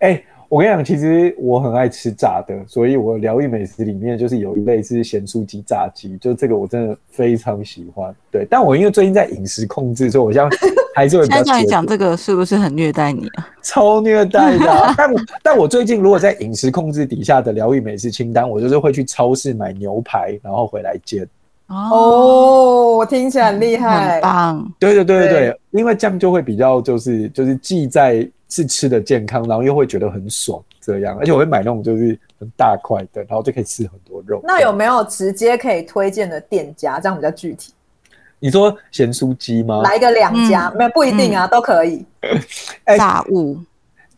哎、欸。我跟你讲，其实我很爱吃炸的，所以我疗愈美食里面就是有一类是咸酥鸡炸鸡，就这个我真的非常喜欢。对，但我因为最近在饮食控制，所以我现在 还是会比较。现在讲这个是不是很虐待你啊？超虐待的、啊！但但我最近如果在饮食控制底下的疗愈美食清单，我就是会去超市买牛排，然后回来煎。哦，我听起来很厉害，很棒。对对对对对，对因为这样就会比较就是就是既在。是吃的健康，然后又会觉得很爽，这样，而且我会买那种就是很大块的，然后就可以吃很多肉。那有没有直接可以推荐的店家？这样比较具体。你说咸酥鸡吗？来个两家，嗯、没有不一定啊，嗯、都可以。炸物。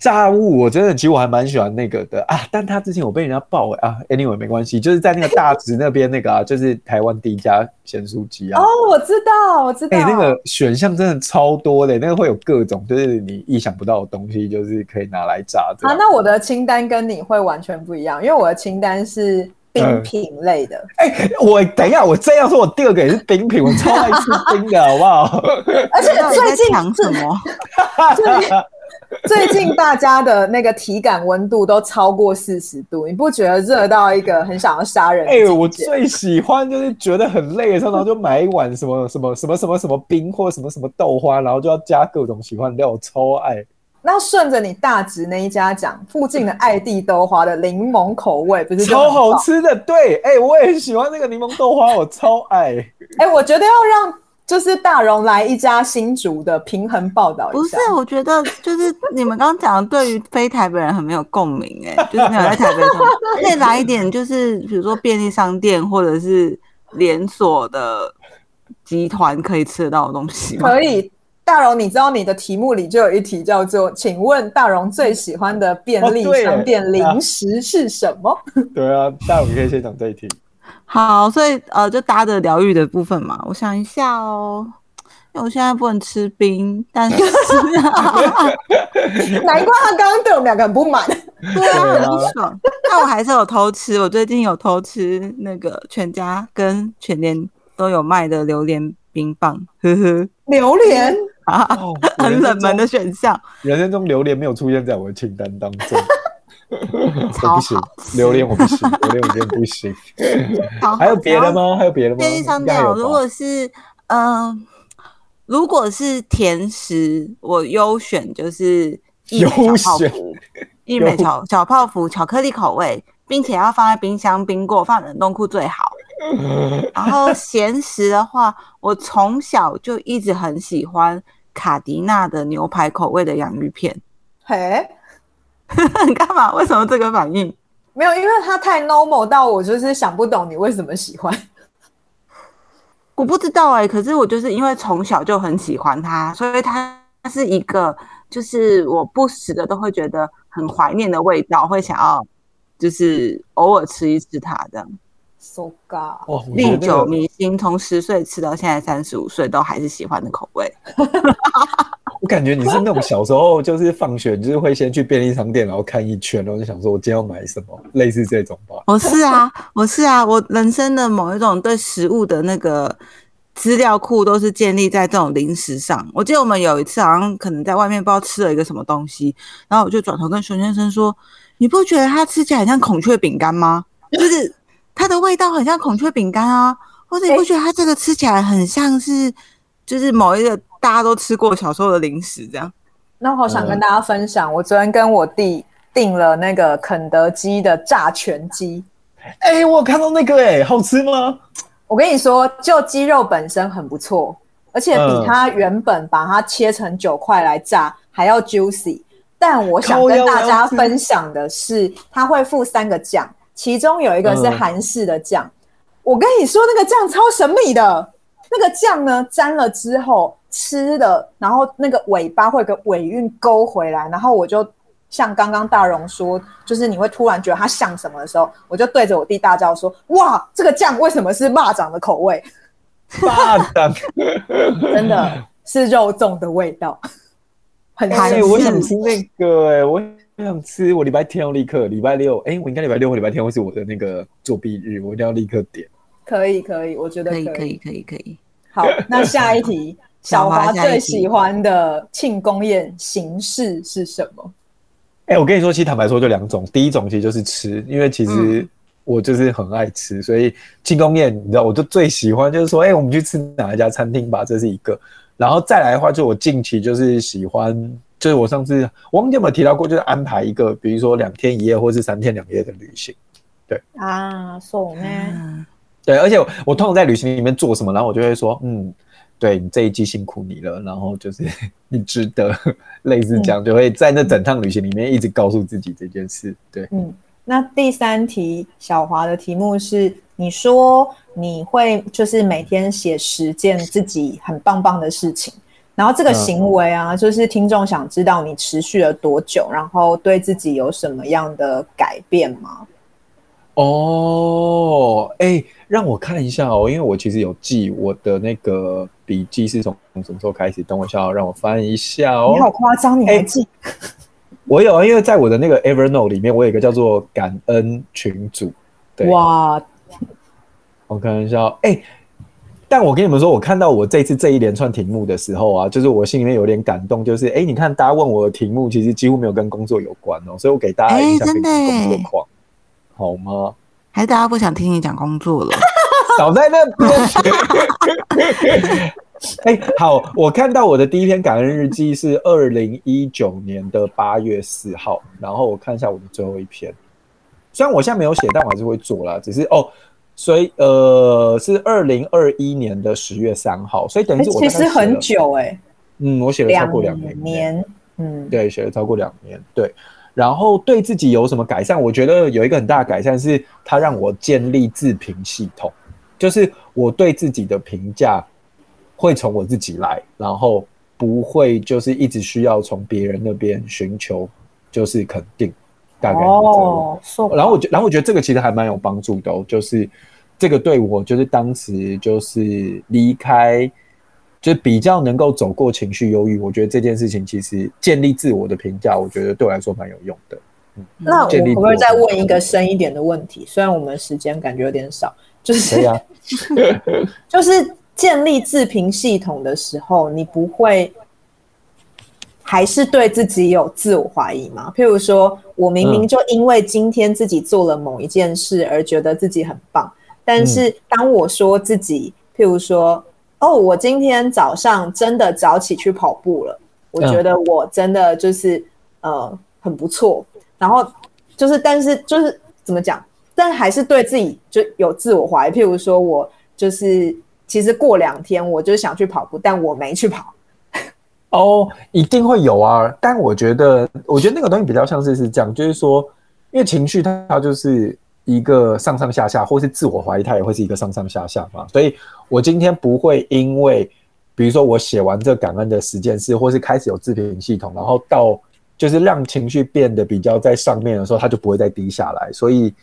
炸物我真的其实我还蛮喜欢那个的啊，但他之前我被人家爆啊，anyway 没关系，就是在那个大直那边那个啊，就是台湾第一家咸酥鸡啊。哦，我知道，我知道。哎、欸，那个选项真的超多的，那个会有各种就是你意想不到的东西，就是可以拿来炸。啊，那我的清单跟你会完全不一样，因为我的清单是冰品类的。哎、嗯欸，我等一下，我这样说，我第二个也是冰品，我超爱吃冰的，好不好？而且最近讲什么？最近大家的那个体感温度都超过四十度，你不觉得热到一个很想要杀人？哎、欸，我最喜欢就是觉得很累的时候，然后就买一碗什么 什么什么什么什么冰或什么什么豆花，然后就要加各种喜欢料，我超爱。那顺着你大侄那一家讲，附近的爱地豆花的柠檬口味不是超好吃的？对，哎、欸，我也很喜欢那个柠檬豆花，我超爱。哎、欸，我觉得要让。就是大荣来一家新竹的平衡报道一下。不是，我觉得就是你们刚刚讲的，对于非台北人很没有共鸣哎，就是没有在台北的，可以来一点，就是比如说便利商店或者是连锁的集团可以吃得到的东西。可以，大荣，你知道你的题目里就有一题叫做“请问大荣最喜欢的便利商店零食是什么？”对啊，大荣你可以先讲这一题。好，所以呃，就搭着疗愈的部分嘛。我想一下哦，因为我现在不能吃冰，但是 难怪他刚刚对我们两个很不满。对啊，很不爽。但我还是有偷吃，我最近有偷吃那个全家跟全联都有卖的榴莲冰棒，呵呵。榴莲啊，很冷门的选项。人生中榴莲没有出现在我的清单当中。超好，榴莲我不行，榴莲我真的不行。还有别的吗？还有别的吗？便利商店，如果是嗯、呃，如果是甜食，我优选就是义美小泡芙，义美小小泡芙巧克力口味，并且要放在冰箱冰过，放冷冻库最好。然后咸食的话，我从小就一直很喜欢卡迪娜的牛排口味的洋芋片。嘿。你干嘛？为什么这个反应？没有，因为他太 normal 到我就是想不懂你为什么喜欢。我不知道哎、欸，可是我就是因为从小就很喜欢他，所以他是一个就是我不时的都会觉得很怀念的味道，会想要就是偶尔吃一吃它这样。So God，历久弥新，从十岁吃到现在三十五岁都还是喜欢的口味。我感觉你是那种小时候就是放学就是会先去便利商店，然后看一圈，然后就想说我今天要买什么，类似这种吧。我是啊，我是啊，我人生的某一种对食物的那个资料库都是建立在这种零食上。我记得我们有一次好像可能在外面不知道吃了一个什么东西，然后我就转头跟熊先生说：“你不觉得它吃起来很像孔雀饼干吗？就是它的味道很像孔雀饼干啊，或者你不觉得它这个吃起来很像是就是某一个。”大家都吃过小时候的零食，这样。那我好想跟大家分享，嗯、我昨天跟我弟订了那个肯德基的炸全鸡。哎、欸，我有看到那个、欸，哎，好吃吗？我跟你说，就鸡肉本身很不错，而且比它原本把它切成九块来炸还要 juicy。但我想跟大家分享的是，它会附三个酱，其中有一个是韩式的酱。嗯、我跟你说，那个酱超神秘的，那个酱呢，沾了之后。吃的，然后那个尾巴会有个尾韵勾回来，然后我就像刚刚大荣说，就是你会突然觉得它像什么的时候，我就对着我弟大叫说：“哇，这个酱为什么是蚂蚱的口味？”巴掌，真的是肉粽的味道，很哎、韩式。我想吃那个、哎，我想吃。我礼拜天要立刻，礼拜六，哎、我应该礼拜六或礼拜天会是我的那个作弊日，我一定要立刻点。可以可以，我觉得可以可可以可以可以。好，那下一题，小华最喜欢的庆功宴形式是什么？哎、我跟你说，其实坦白说就两种，第一种其实就是吃，因为其实我就是很爱吃，所以庆功宴你知道，我就最喜欢就是说，哎、我们去吃哪一家餐厅吧，这是一个。然后再来的话，就我近期就是喜欢，就是我上次我忘记有没有提到过，就是安排一个，比如说两天一夜或是三天两夜的旅行。对啊，送呢？嗯，对，而且我，我通常在旅行里面做什么，然后我就会说，嗯，对你这一季辛苦你了，然后就是 你值得，类似这样，就会在那整趟旅行里面一直告诉自己这件事。对，嗯，那第三题，小华的题目是：你说你会就是每天写十件自己很棒棒的事情，然后这个行为啊，就是听众想知道你持续了多久，然后对自己有什么样的改变吗？哦，哎，让我看一下哦，因为我其实有记我的那个笔记是从从什么时候开始，等我一下哦，让我翻一下哦。你好夸张，你还记？我有啊，因为在我的那个 Evernote 里面，我有一个叫做感恩群组。对，哇，我看一下哦，哎。但我跟你们说，我看到我这次这一连串题目的时候啊，就是我心里面有点感动，就是哎，你看大家问我的题目，其实几乎没有跟工作有关哦，所以我给大家一下工作狂，好吗？还是大家不想听你讲工作了？少在那边。哎，好，我看到我的第一篇感恩日记是二零一九年的八月四号，然后我看一下我的最后一篇，虽然我现在没有写，但我还是会做啦，只是哦。所以呃，是二零二一年的十月三号，所以等于是我其实很久哎、欸，嗯，我写了超过两年，年，嗯，对，写了超过两年，对。然后对自己有什么改善？我觉得有一个很大的改善是，它让我建立自评系统，就是我对自己的评价会从我自己来，然后不会就是一直需要从别人那边寻求就是肯定。大概哦，然后我觉，然后我觉得这个其实还蛮有帮助的哦，就是这个对我就是当时就是离开，就比较能够走过情绪忧郁。我觉得这件事情其实建立自我的评价，我觉得对我来说蛮有用的。嗯，那我可不可以再问一个深一点的问题？虽然我们时间感觉有点少，就是对呀，就是建立自评系统的时候，你不会。还是对自己有自我怀疑吗？譬如说，我明明就因为今天自己做了某一件事而觉得自己很棒，但是当我说自己，譬如说，哦，我今天早上真的早起去跑步了，我觉得我真的就是呃很不错。然后就是，但是就是怎么讲？但还是对自己就有自我怀疑。譬如说，我就是其实过两天我就想去跑步，但我没去跑。哦一定会有啊，但我觉得，我觉得那个东西比较像是是这样，就是说，因为情绪它就是一个上上下下，或是自我怀疑，它也会是一个上上下下嘛。所以我今天不会因为，比如说我写完这感恩的十件事，或是开始有自评系统，然后到就是让情绪变得比较在上面的时候，它就不会再低下来。所以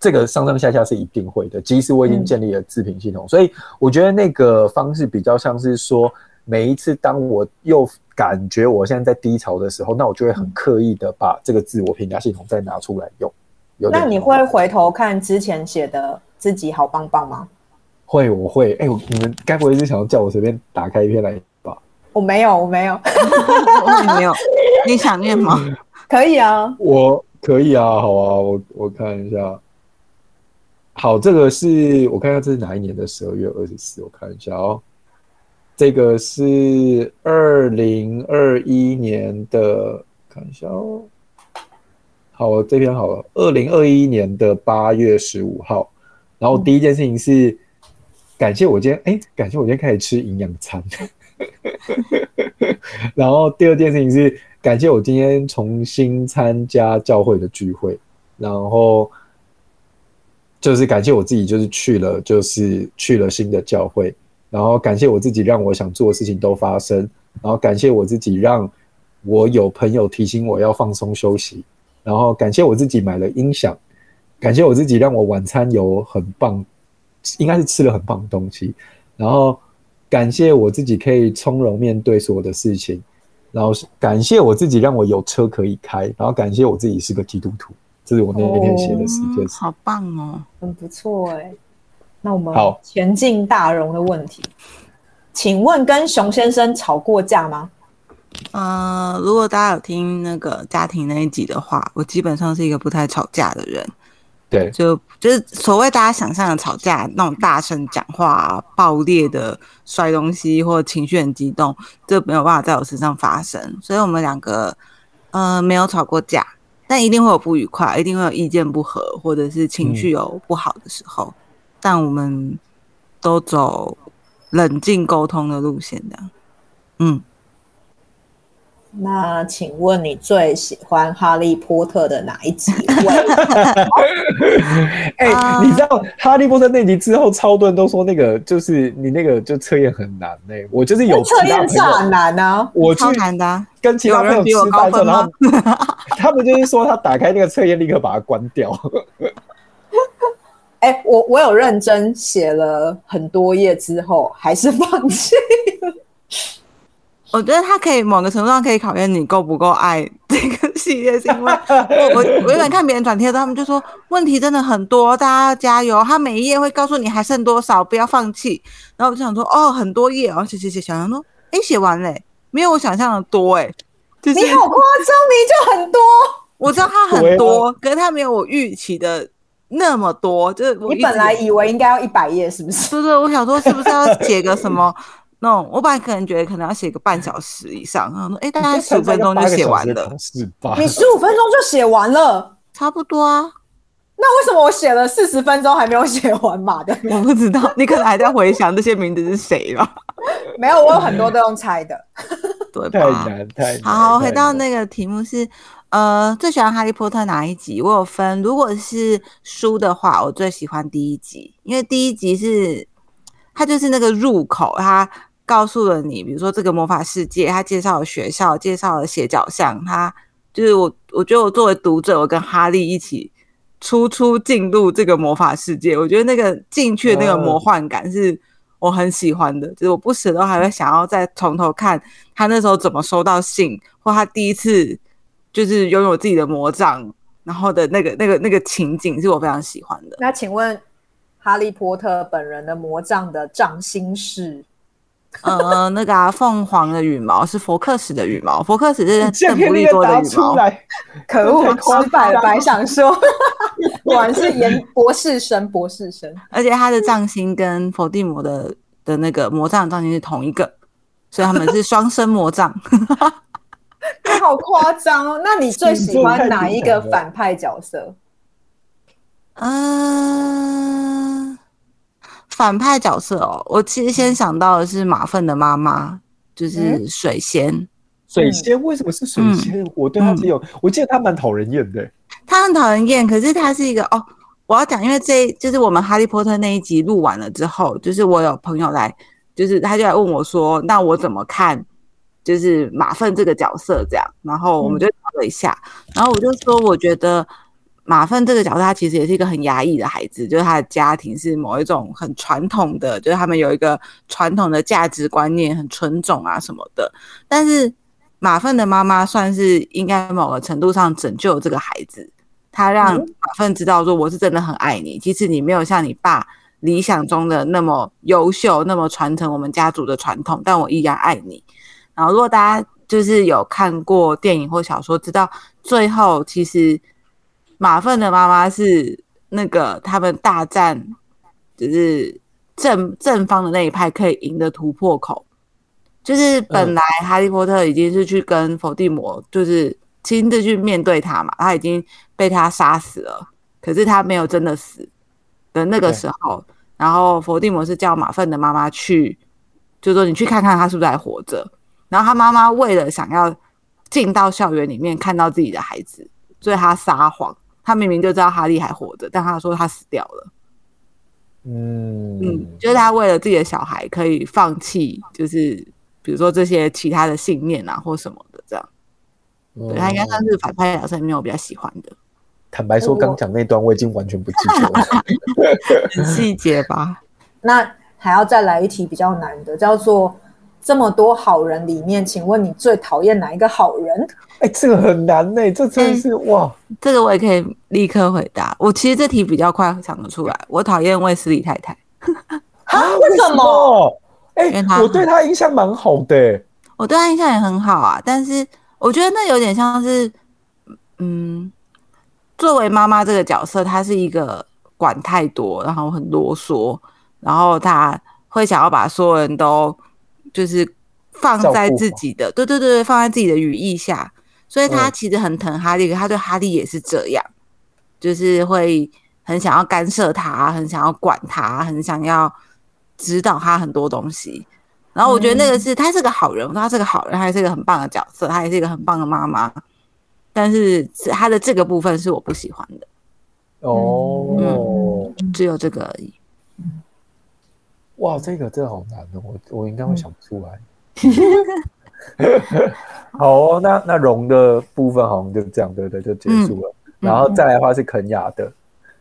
这个上上下下是一定会的，即使我已经建立了自评系统。嗯、所以我觉得那个方式比较像是说。每一次当我又感觉我现在在低潮的时候，那我就会很刻意的把这个自我评价系统再拿出来用。那你会回头看之前写的自己好棒棒吗？会，我会。哎、欸，你们该不会是想要叫我随便打开一篇来吧？我没有，我没有，我没有。你想念吗？可以啊，我可以啊，好啊，我我看一下。好，这个是我看一下这是哪一年的十二月二十四，我看一下哦。这个是二零二一年的，看一下哦。好，这篇好了，二零二一年的八月十五号。然后第一件事情是感谢我今天，哎，感谢我今天开始吃营养餐。然后第二件事情是感谢我今天重新参加教会的聚会。然后就是感谢我自己，就是去了，就是去了新的教会。然后感谢我自己，让我想做的事情都发生。然后感谢我自己，让我有朋友提醒我要放松休息。然后感谢我自己买了音响。感谢我自己，让我晚餐有很棒，应该是吃了很棒的东西。然后感谢我自己可以从容面对所有的事情，然后感谢我自己让我有车可以开，然后感谢我自己是个基督徒。这是我那天写的诗，就是、哦、好棒哦，很不错哎。那我们好，前进大荣的问题，请问跟熊先生吵过架吗？呃，如果大家有听那个家庭那一集的话，我基本上是一个不太吵架的人。对，就就是所谓大家想象的吵架，那种大声讲话、爆裂的摔东西或情绪很激动，这没有办法在我身上发生。所以我们两个呃没有吵过架，但一定会有不愉快，一定会有意见不合，或者是情绪有不好的时候。嗯、但我们都走冷静沟通的路线，这样。嗯。那请问你最喜欢《哈利波特》的哪一集？哎、欸，你知道《哈利波特》那集之后，超多人都说那个就是你那个就测验很难呢、欸。我就是有测验超难啊，我去跟其他朋友吃饭之后，然后 他们就是说他打开那个测验，立刻把它关掉。哎、欸，我我有认真写了很多页之后，还是放弃了。我觉得他可以某个程度上可以考验你够不够爱这个系列，是因为 我我我原本看别人转贴的，他们就说问题真的很多，大家要加油。他每一页会告诉你还剩多少，不要放弃。然后我就想说，哦，很多页，然后写写写，想想说，哎，写完嘞，没有我想象的多，哎，就是，你好夸张，你就很多。我知道他很多，可是他没有我预期的那么多。就是我你本来以为应该要一百页，是不是？对对，我想说是不是要写个什么？那、no, 我本来可能觉得可能要写个半小时以上，然后说，哎，大概十五分钟就写完了。你十五分钟就写完了，差不多啊。那为什么我写了四十分钟还没有写完嘛的？我不知道，你可能还在回想这些名字是谁吧？没有，我有很多都用猜的。对吧？太难太难。好，回到那个题目是，呃，最喜欢哈利波特哪一集？我有分，如果是书的话，我最喜欢第一集，因为第一集是它就是那个入口，它。告诉了你，比如说这个魔法世界，他介绍了学校，介绍了斜角巷，他就是我，我觉得我作为读者，我跟哈利一起初初进入这个魔法世界，我觉得那个进去的那个魔幻感是我很喜欢的，就是我不时都还会想要再从头看他那时候怎么收到信，或他第一次就是拥有自己的魔杖，然后的那个那个那个情景是我非常喜欢的。那请问哈利波特本人的魔杖的杖芯是？呃，那个啊，凤凰的羽毛是佛克斯的羽毛，佛克斯是邓布利多的羽毛。可恶，失败了，白想说，果然是研博士生，博士生。而且他的杖芯跟佛地魔的的那个魔杖杖芯是同一个，所以他们是双生魔杖。你好夸张哦！那你最喜欢哪一个反派角色？嗯。反派角色哦，我其实先想到的是马粪的妈妈，就是水仙。嗯、水仙为什么是水仙？嗯、我对他只有，嗯、我记得他蛮讨人厌的。他很讨人厌，可是他是一个哦，我要讲，因为这就是我们哈利波特那一集录完了之后，就是我有朋友来，就是他就来问我说，那我怎么看，就是马粪这个角色这样，然后我们就聊了一下，嗯、然后我就说，我觉得。马粪这个角色，他其实也是一个很压抑的孩子，就是他的家庭是某一种很传统的，就是他们有一个传统的价值观念，很纯种啊什么的。但是马粪的妈妈算是应该某个程度上拯救这个孩子，他让马粪知道说，我是真的很爱你，即使你没有像你爸理想中的那么优秀，那么传承我们家族的传统，但我依然爱你。然后如果大家就是有看过电影或小说，知道最后其实。马粪的妈妈是那个他们大战，就是正正方的那一派可以赢的突破口。就是本来哈利波特已经是去跟伏地魔，就是亲自去面对他嘛，他已经被他杀死了，可是他没有真的死的那个时候，然后伏地魔是叫马粪的妈妈去，就说你去看看他是不是还活着。然后他妈妈为了想要进到校园里面看到自己的孩子，所以他撒谎。他明明就知道哈利还活着，但他说他死掉了。嗯嗯，就是他为了自己的小孩可以放弃，就是比如说这些其他的信念啊或什么的这样。嗯、对他应该算是反派角色里面我比较喜欢的。坦白说，刚讲那段我已经完全不记得了，很细节吧？那还要再来一题比较难的，叫做这么多好人里面，请问你最讨厌哪一个好人？哎，这个很难呢，这真的是哇！这个我也可以立刻回答。我其实这题比较快想得出来，我讨厌卫斯理太太。啊？为什么？哎，我对他印象蛮好的。我对他印象也很好啊，但是我觉得那有点像是，嗯，作为妈妈这个角色，她是一个管太多，然后很啰嗦，然后她会想要把所有人都就是放在自己的，对对对，放在自己的羽翼下，所以他其实很疼哈利，可她对哈利也是这样，就是会很想要干涉他，很想要管他，很想要指导他很多东西。然后我觉得那个是他是个好人，他是个好人，他也是一个很棒的角色，他也是一个很棒的妈妈。但是他的这个部分是我不喜欢的。哦、嗯，只有这个而已。哇，这个真的好难哦，我我应该会想不出来。好哦，那那荣的部分好像就这样，对对，就结束了。嗯、然后再来的话是肯雅的，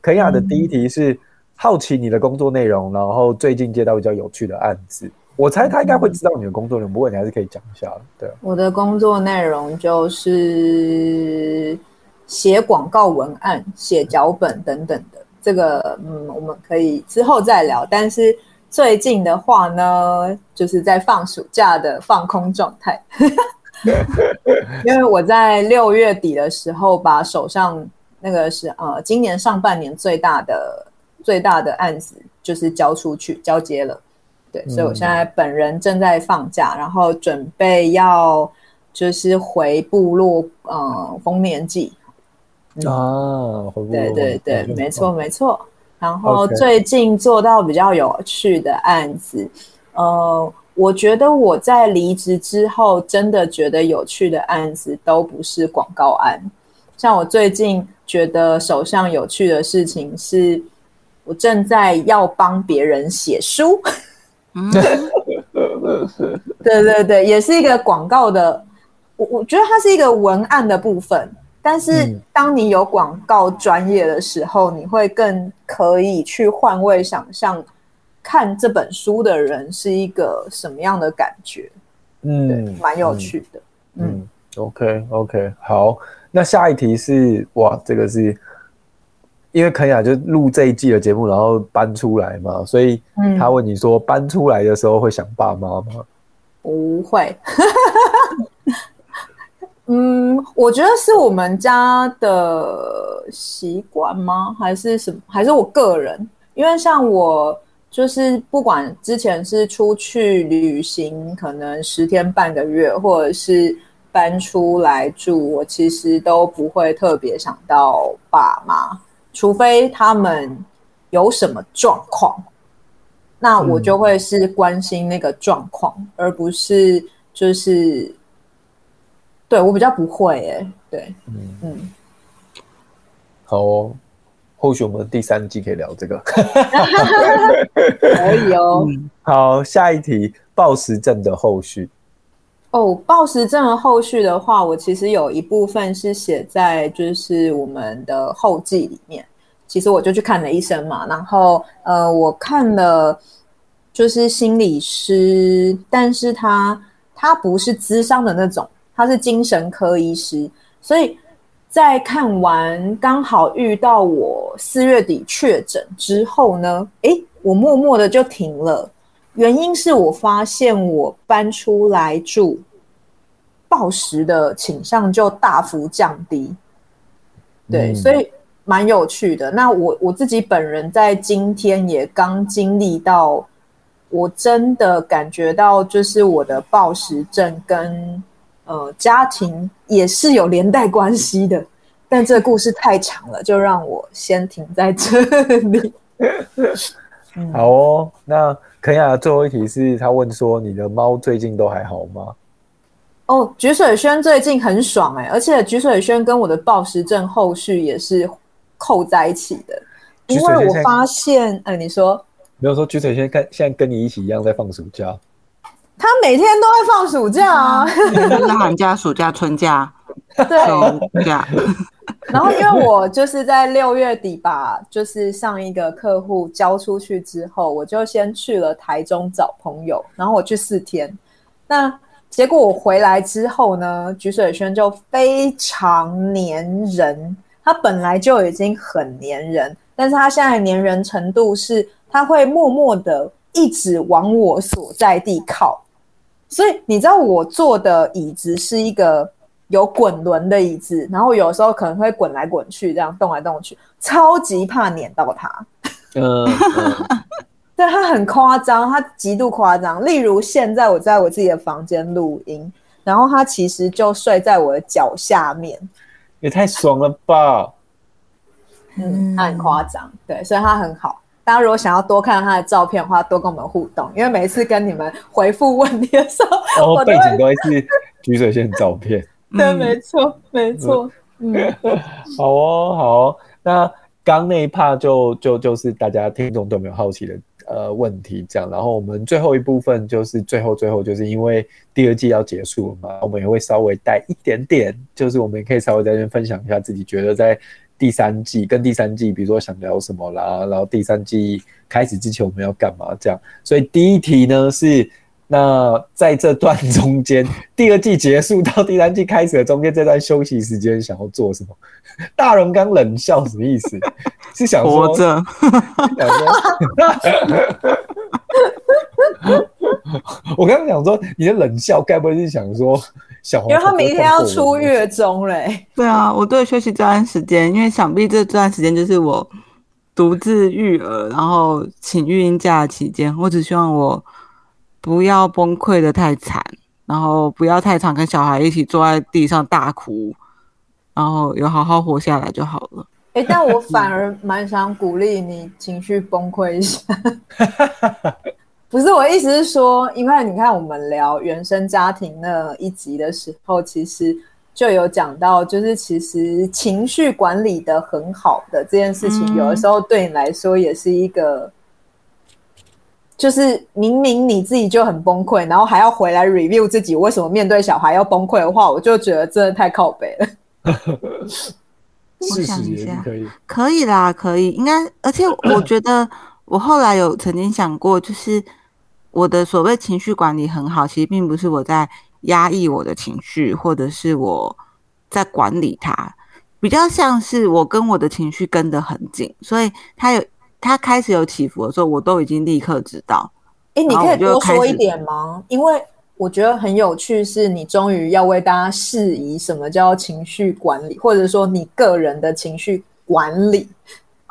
肯雅的第一题是好奇你的工作内容，然后最近接到比较有趣的案子。我猜他应该会知道你的工作内容，不过你还是可以讲一下。对，我的工作内容就是写广告文案、写脚本等等的。这个，嗯，我们可以之后再聊。但是最近的话呢，就是在放暑假的放空状态，因为我在六月底的时候把手上那个是呃今年上半年最大的最大的案子就是交出去交接了。对，所以我现在本人正在放假，嗯、然后准备要就是回部落，呃，丰年祭。啊，回部落，对对对，嗯、没错没错。然后最近做到比较有趣的案子，Okay. 呃，我觉得我在离职之后，真的觉得有趣的案子都不是广告案。像我最近觉得手上有趣的事情是，我正在要帮别人写书。对对对，也是一个广告的。我我觉得它是一个文案的部分，但是当你有广告专业的时候，你会更可以去换位想象，看这本书的人是一个什么样的感觉。嗯，蛮有趣的。嗯，嗯，OK OK，好，那下一题是哇，这个是。因为肯雅就录这一季的节目，然后搬出来嘛，所以他问你说，搬出来的时候会想爸妈吗？不会。嗯，我觉得是我们家的习惯吗？还是什么？还是我个人？因为像我，就是不管之前是出去旅行，可能十天半个月，或者是搬出来住，我其实都不会特别想到爸妈。除非他们有什么状况，那我就会是关心那个状况，嗯、而不是就是对我比较不会耶、欸，对，嗯嗯，好哦，或许我们第三季可以聊这个，可以哦。好，下一题，暴食症的后续。哦，暴食症的后续的话，我其实有一部分是写在就是我们的后记里面。其实我就去看了医生嘛，然后呃，我看了就是心理师，但是他他不是咨商的那种，他是精神科医师。所以在看完刚好遇到我四月底确诊之后呢，诶，我默默的就停了。原因是我发现我搬出来住。暴食的倾向就大幅降低，对，嗯、所以蛮有趣的。那我我自己本人在今天也刚经历到，我真的感觉到，就是我的暴食症跟呃家庭也是有连带关系的。但这个故事太长了，就让我先停在这里。嗯、好哦，那肯雅的最后一题是他问说：你的猫最近都还好吗？哦，菊水轩最近很爽哎、欸，而且菊水轩跟我的暴食症后续也是扣在一起的，因为我发现，哎，你说没有说菊水轩跟现在跟你一起一样在放暑假，他每天都会放暑假啊，寒假、暑假、春假，对，假。然后因为我就是在六月底把就是上一个客户交出去之后，我就先去了台中找朋友，然后我去四天。那结果我回来之后呢，菊水轩就非常粘人。他本来就已经很粘人，但是他现在粘人程度是，他会默默的一直往我所在地靠。所以你知道我坐的椅子是一个有滚轮的椅子，然后有时候可能会滚来滚去，这样动来动去，超级怕碾到它。嗯，对，他很夸张，他极度夸张。例如现在我在我自己的房间录音，然后他其实就睡在我的脚下面。也太爽了吧！嗯，他很夸张，对，所以他很好。大家如果想要多看他的照片的话，多跟我们互动，因为每一次跟你们回复问题的时候，哦，背景都会是菊水仙照片。对，没错，没错。嗯，好哦，好哦。那刚那一 part 就就就是大家听众都没有好奇的。呃，问题这样，然后我们最后一部分就是最后最后就是因为第二季要结束了嘛，我们也会稍微带一点点，就是我们也可以稍微在这边分享一下自己觉得在第三季跟第三季，比如说想聊什么啦，然后第三季开始之前我们要干嘛这样。所以第一题呢是，那在这段中间，第二季结束到第三季开始的中间这段休息时间，想要做什么？大荣刚冷笑什么意思？是想说，活着 我刚刚想说，你的冷笑该不会是想说小红？因为他明天要出月中嘞。对啊，我对休息这段时间，因为想必这段时间就是我独自育儿，然后请育婴假期间，我只希望我不要崩溃的太惨，然后不要太常跟小孩一起坐在地上大哭，然后有好好活下来就好了。哎、欸，但我反而 蛮想鼓励你情绪崩溃一下。不是，我意思是说，因为你看我们聊原生家庭那一集的时候，其实就有讲到，就是其实情绪管理的很好的这件事情，嗯、有的时候对你来说也是一个，就是明明你自己就很崩溃，然后还要回来 review 自己为什么面对小孩要崩溃的话，我就觉得真的太靠北了。我想一下，可以，可以啦，可以，应该，而且我觉得我后来有曾经想过，就是我的所谓情绪管理很好，其实并不是我在压抑我的情绪，或者是我在管理它，比较像是我跟我的情绪跟得很紧，所以它有它开始有起伏的时候，我都已经立刻知道。哎、欸，你可以多说一点吗？因为。我觉得很有趣，是你终于要为大家释疑什么叫情绪管理，或者说你个人的情绪管理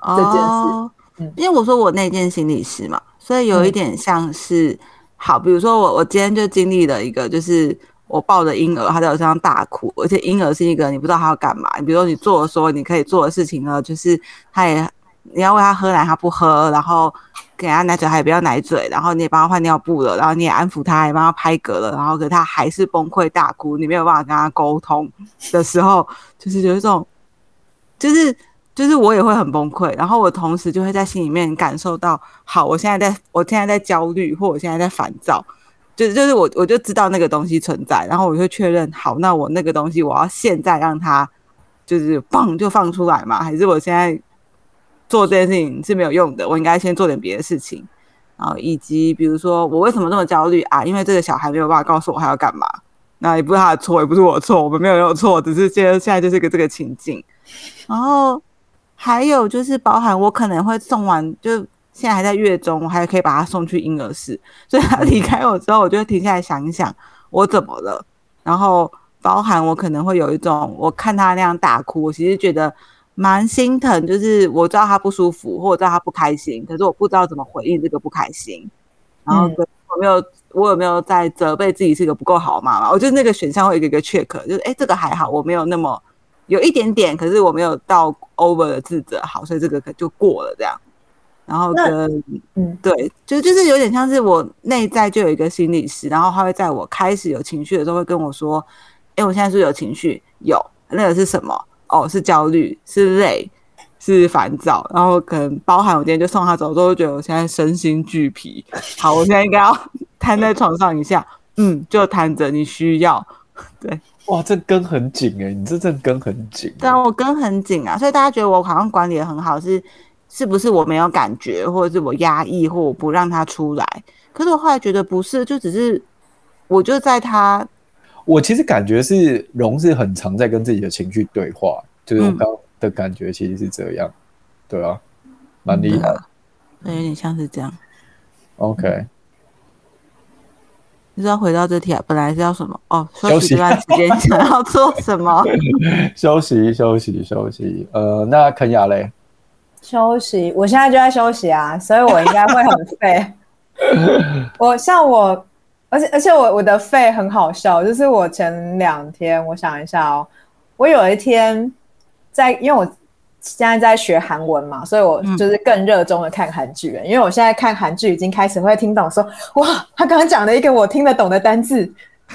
这件事。哦、嗯，因为我说我那件心理师嘛，所以有一点像是，嗯、好，比如说我我今天就经历了一个，就是我抱着婴儿，他在我身上大哭，而且婴儿是一个你不知道他要干嘛，你比如说你做的时候你可以做的事情呢，就是他也你要喂他喝奶，他不喝，然后。给他奶嘴，他也不要奶嘴，然后你也帮他换尿布了，然后你也安抚他，也帮他拍嗝了，然后可是他还是崩溃大哭，你没有办法跟他沟通的时候，就是有一种，就是就是我也会很崩溃，然后我同时就会在心里面感受到，好，我现在在我现在在焦虑，或我现在在烦躁，就是就是我我就知道那个东西存在，然后我就确认，好，那我那个东西我要现在让它就是放就放出来嘛，还是我现在？做这件事情是没有用的，我应该先做点别的事情，然后以及比如说我为什么这么焦虑啊？因为这个小孩没有办法告诉我他要干嘛，那也不是他的错，也不是我的错，我们没有有错，只是现在现在就是个这个情境。然后还有就是包含我可能会送完，就现在还在月中，我还可以把他送去婴儿室，所以他离开我之后，我就会停下来想一想我怎么了。然后包含我可能会有一种，我看他那样大哭，我其实觉得。蛮心疼，就是我知道他不舒服，或者知道他不开心，可是我不知道怎么回应这个不开心。然后我没有，我有没有在责备自己是一个不够好的妈妈？我觉得那个选项会有一个一个 check，就是哎，这个还好，我没有那么有一点点，可是我没有到 over 的自责，好，所以这个可就过了这样。然后跟嗯，对，就就是有点像是我内在就有一个心理师，然后他会在我开始有情绪的时候会跟我说，哎，我现在是有情绪？有，那个是什么？哦，是焦虑，是累，是烦躁，然后可能包含我今天就送他走，之后觉得我现在身心俱疲。好，我现在应该要 瘫在床上一下，嗯，就瘫着，你需要，对，哇，这根很紧哎，你这这根很紧。对啊，我根很紧啊，所以大家觉得我好像管理的很好，是是不是我没有感觉，或者是我压抑，或我不让他出来？可是我后来觉得不是，就只是我就在他，我其实感觉是荣是很常在跟自己的情绪对话，就是我刚刚的感觉其实是这样，嗯、对啊，蛮厉害的，有点像是这样。OK。就是要回到这题啊，本来是要什么？哦，休息这段时间想要做什么？休息，休息，休息。呃，那肯雅嘞？休息，我现在就在休息啊，所以我应该会很废。我像我，而且而且我我的肺很好笑，就是我前两天，我想一下哦，我有一天在，因为我。现在在学韩文嘛，所以我就是更热衷的看韩剧了。嗯、因为我现在看韩剧已经开始会听懂说，说哇，他刚刚讲了一个我听得懂的单字，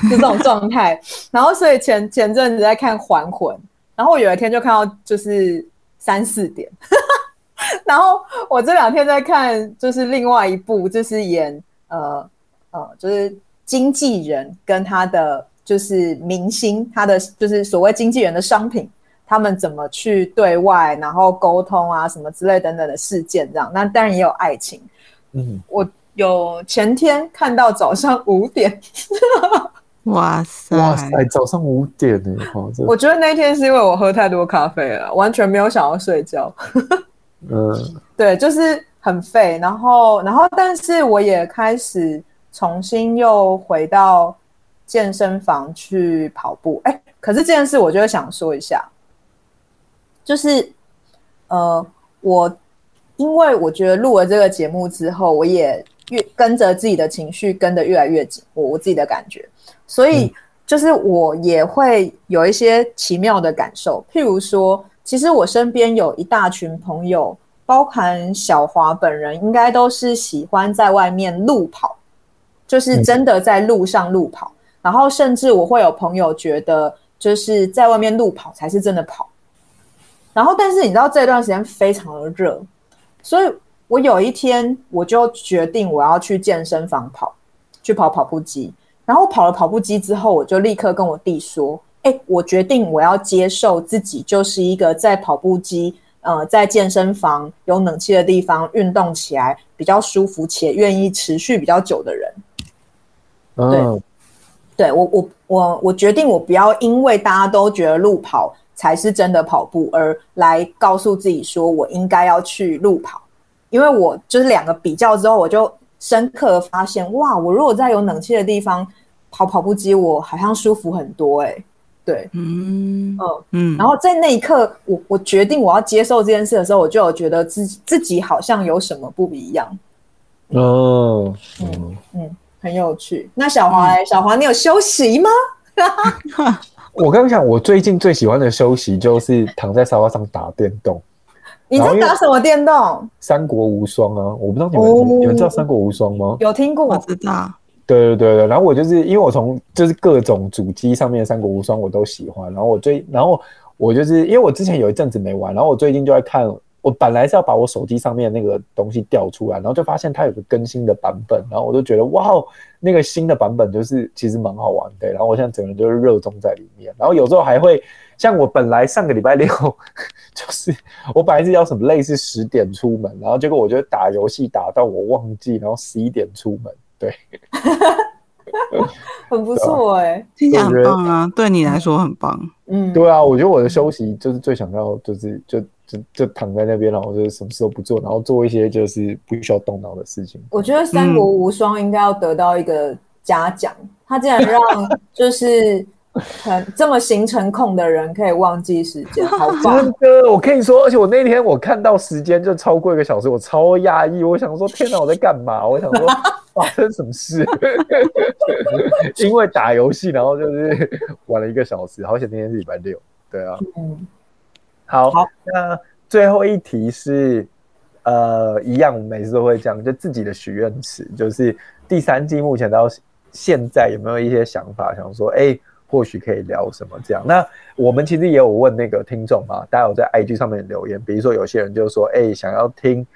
就这种 状态。然后所以前前阵子在看《还魂》，然后我有一天就看到就是三四点，然后我这两天在看就是另外一部，就是演呃呃，就是经纪人跟他的就是明星，他的就是所谓经纪人的商品。他们怎么去对外，然后沟通啊，什么之类等等的事件，这样。那当然也有爱情。嗯，我有前天看到早上五点。哇塞！哇塞！早上五点呢？我觉得那天是因为我喝太多咖啡了，完全没有想要睡觉。嗯，对，就是很废。然后，然后，但是我也开始重新又回到健身房去跑步。哎，可是这件事我就想说一下。就是，呃，我因为我觉得录了这个节目之后，我也越跟着自己的情绪跟得越来越紧，我我自己的感觉，所以就是我也会有一些奇妙的感受。譬如说，其实我身边有一大群朋友，包含小华本人，应该都是喜欢在外面路跑，就是真的在路上路跑。然后甚至我会有朋友觉得，就是在外面路跑才是真的跑。然后，但是你知道这段时间非常的热，所以我有一天我就决定我要去健身房跑，去跑跑步机。然后跑了跑步机之后，我就立刻跟我弟说：“哎，我决定我要接受自己就是一个在跑步机，呃，在健身房有冷气的地方运动起来比较舒服且愿意持续比较久的人。”对，对我我我我决定我不要因为大家都觉得路跑。才是真的跑步，而来告诉自己说我应该要去路跑，因为我就是两个比较之后，我就深刻的发现，哇，我如果在有冷气的地方跑跑步机，我好像舒服很多，欸，诶，对，嗯。嗯。嗯，然后在那一刻，我我决定我要接受这件事的时候，我就有觉得自己自己好像有什么不一样，哦，嗯嗯，很有趣。那小华，欸，小华，你有休息吗？我刚刚讲，我最近最喜欢的休息就是躺在沙发上打电动。你在打什么电动？三国无双啊！我不知道你们、哦、你们知道三国无双吗？有听过，我知道。对对对对，然后我就是因为我从就是各种主机上面的三国无双我都喜欢，然后我最然后我就是因为我之前有一阵子没玩，然后我最近就在看。我本来是要把我手机上面那个东西调出来，然后就发现它有个更新的版本，然后我就觉得哇，那个新的版本就是其实蛮好玩的，然后我现在整个人就是热衷在里面，然后有时候还会像我本来上个礼拜六就是我本来是要什么类似十点出门，然后结果我就打游戏打到我忘记，然后十一点出门，对，很不错哎、欸，听起来很棒啊，对你来说很棒，嗯，对啊，我觉得我的休息就是最想要就是就。就躺在那边，然后就什么事都不做，然后做一些就是不需要动脑的事情。我觉得《三国无双》应该要得到一个嘉奖，嗯、他竟然让 就是很这么行程控的人可以忘记时间，好 棒！真的，我跟你说，而且我那天我看到时间就超过一个小时，我超压抑，我想说天哪，我在干嘛？我想说发生什么事？因为打游戏，然后就是玩了一个小时，好险那天是礼拜六，对啊，嗯。好，好，那最后一题是，呃，一样，我们每次都会讲，就自己的许愿池，就是第三季目前到现在有没有一些想法，想说，哎、欸，或许可以聊什么这样？那我们其实也有问那个听众嘛，大家有在 IG 上面留言，比如说有些人就说，哎、欸，想要听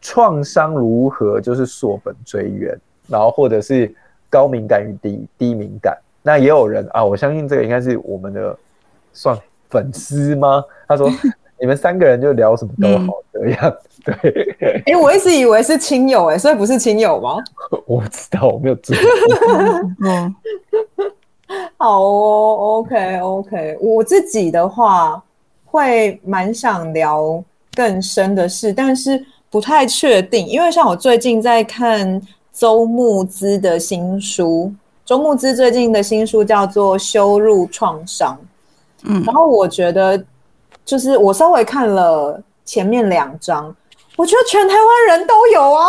创伤如何就是溯本追源，然后或者是高敏感与低低敏感，那也有人啊，我相信这个应该是我们的算粉丝吗？他说 你们三个人就聊什么都好这样，嗯、对。哎、欸，我一直以为是亲友哎，所以不是亲友吗？我不知道，我没有注意。嗯，好哦，OK OK，我自己的话会蛮想聊更深的事，但是不太确定，因为像我最近在看周牧之的新书。周牧之最近的新书叫做《羞辱创伤》，嗯，然后我觉得，就是我稍微看了前面两章，我觉得全台湾人都有啊，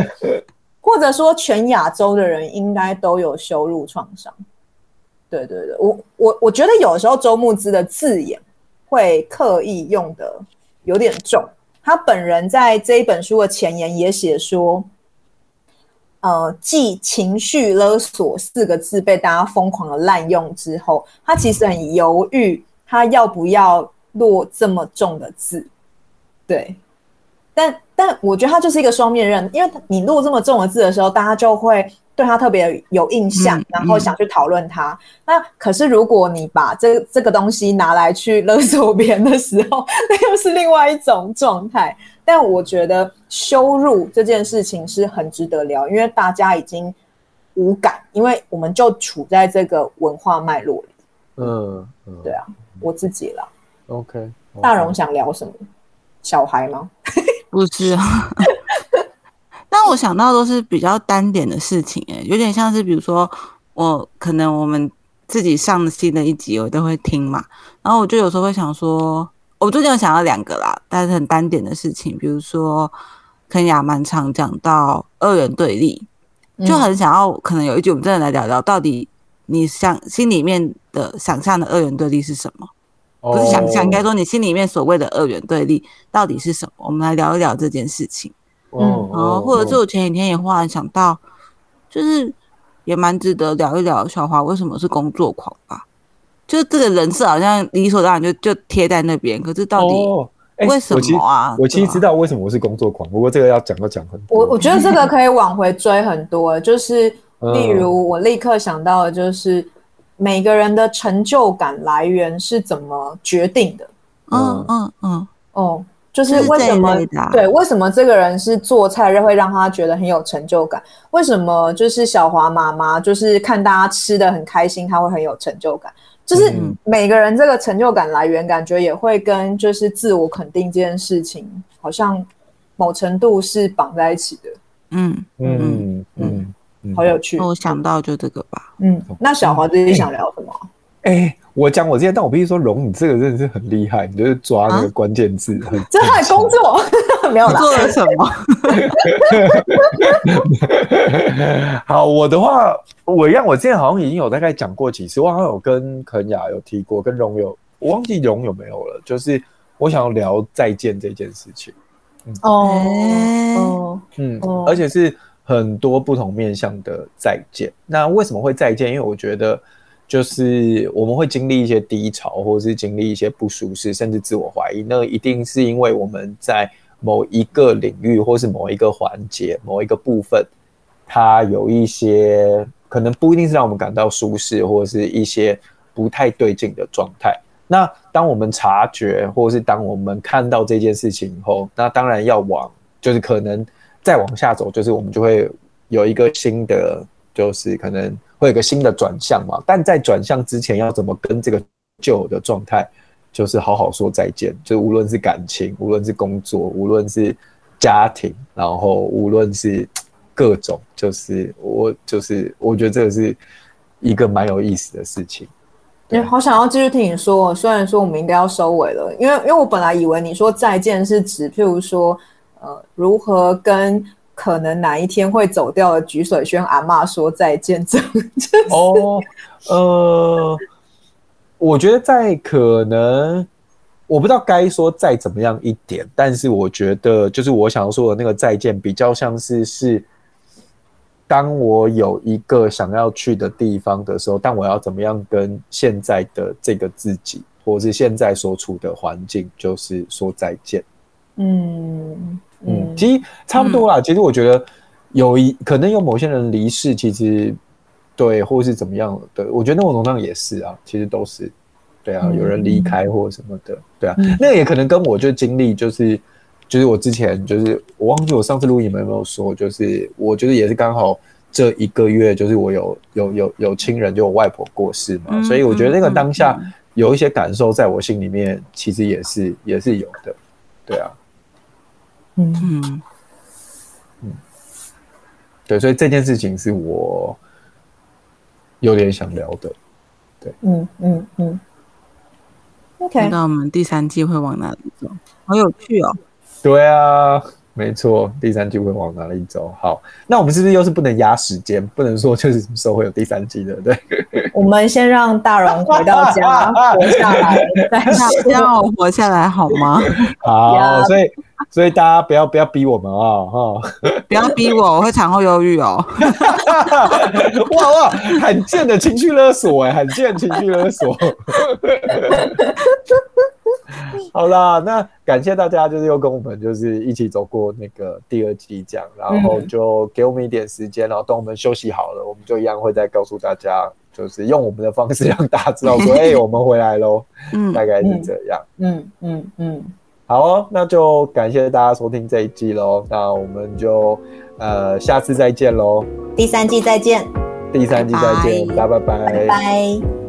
或者说全亚洲的人应该都有羞辱创伤。对对对，我我我觉得有时候周慕之的字眼会刻意用得有点重，他本人在这一本书的前言也写说。呃，继情绪勒索四个字被大家疯狂的滥用之后，他其实很犹豫，他要不要落这么重的字？对，但但我觉得他就是一个双面刃，因为你落这么重的字的时候，大家就会对他特别有印象，然后想去讨论他。那可是如果你把这这个东西拿来去勒索别人的时候，那又是另外一种状态。但我觉得羞辱这件事情是很值得聊，因为大家已经无感，因为我们就处在这个文化脉络里。嗯，嗯对啊，我自己啦。OK, okay. 大荣想聊什么？小孩吗？不是啊。但我想到都是比较单点的事情，哎，有点像是比如说我可能我们自己上新的一集，我都会听嘛，然后我就有时候会想说。我最近有想到两个啦，但是很单点的事情，比如说肯亚蛮常讲到二元对立，就很想要可能有一集我们真的来聊聊，到底你想心里面的想象的二元对立是什么？不是想象，应该说你心里面所谓的二元对立到底是什么？我们来聊一聊这件事情。嗯，然后或者是我前几天也忽然想到，就是也蛮值得聊一聊小华为什么是工作狂吧。就这个人设好像理所当然就就贴在那边，可是到底为什么啊？哦欸、我其实知道为什么我是工作狂，不过这个要讲要讲很多。我我觉得这个可以往回追很多，就是 例如我立刻想到的就是每个人的成就感来源是怎么决定的？嗯嗯嗯哦，就是为什么对？为什么这个人是做菜会让他觉得很有成就感？为什么就是小华妈妈就是看大家吃的很开心，他会很有成就感？就是每个人这个成就感来源，感觉也会跟就是自我肯定这件事情，好像某程度是绑在一起的。嗯嗯嗯嗯，好有趣。我想到就这个吧。嗯，那小华自己想聊什么？哎、我讲我这些，但我必须说，龙，你这个真的是很厉害，你就是抓那个关键字，这还工作 没有啦做了什么？好，我的话。我让我之前好像已经有大概讲过几次，我好像有跟肯雅有提过，跟荣有，我忘记荣有没有了。就是我想要聊再见这件事情。哦、嗯，嗯，而且是很多不同面向的再见。那为什么会再见？因为我觉得就是我们会经历一些低潮，或者是经历一些不舒适，甚至自我怀疑。那一定是因为我们在某一个领域，或是某一个环节、某一个部分，它有一些。可能不一定是让我们感到舒适，或者是一些不太对劲的状态。那当我们察觉，或是当我们看到这件事情以后，那当然要往，就是可能再往下走，就是我们就会有一个新的，就是可能会有一个新的转向嘛。但在转向之前，要怎么跟这个旧的状态，就是好好说再见。就无论是感情，无论是工作，无论是家庭，然后无论是。各种就是我就是我觉得这个是一个蛮有意思的事情。你好想要继续听你说，虽然说我们应该要收尾了，因为因为我本来以为你说再见是指譬如说呃如何跟可能哪一天会走掉的菊水轩阿妈说再见这样。哦，呃，我觉得在可能。我不知道该说再怎么样一点，但是我觉得就是我想要说的那个再见，比较像是是。当我有一个想要去的地方的时候，但我要怎么样跟现在的这个自己，或是现在所处的环境，就是说再见。嗯嗯，嗯，其实差不多啦。嗯、其实我觉得有一可能有某些人离世，其实对，或是怎么样的，我觉得那种能量也是啊，其实都是，对啊，有人离开或什么的，对啊，嗯、那个也可能跟我就经历就是。就是我之前就是我忘记我上次录音有没有说，就是我觉得也是刚好这一个月，就是我有有有有亲人，就我外婆过世嘛，嗯、所以我觉得那个当下有一些感受，在我心里面其实也是也是有的，对啊，嗯嗯嗯，对，所以这件事情是我有点想聊的，对，嗯嗯嗯，OK，那我们第三季会往哪里走？好有趣哦。对啊，没错，第三季会往哪里走？好，那我们是不是又是不能压时间？不能说就是什么时候会有第三季的？对，我们先让大荣回到家活下来，再让我活下来好吗？好，所以 所以大家不要不要逼我们啊，哈，不要逼我，我会产后忧郁哦。哇 哇，罕见的情绪勒索哎，罕见情绪勒索。好啦，那感谢大家，就是又跟我们就是一起走过那个第二季这样，然后就给我们一点时间，然后等我们休息好了，我们就一样会再告诉大家，就是用我们的方式让大家知道说，哎、欸，我们回来喽，嗯，大概是这样，嗯嗯嗯，好哦，那就感谢大家收听这一季喽，那我们就呃下次再见喽，第三季再见，第三季再见，大家拜拜。拜拜。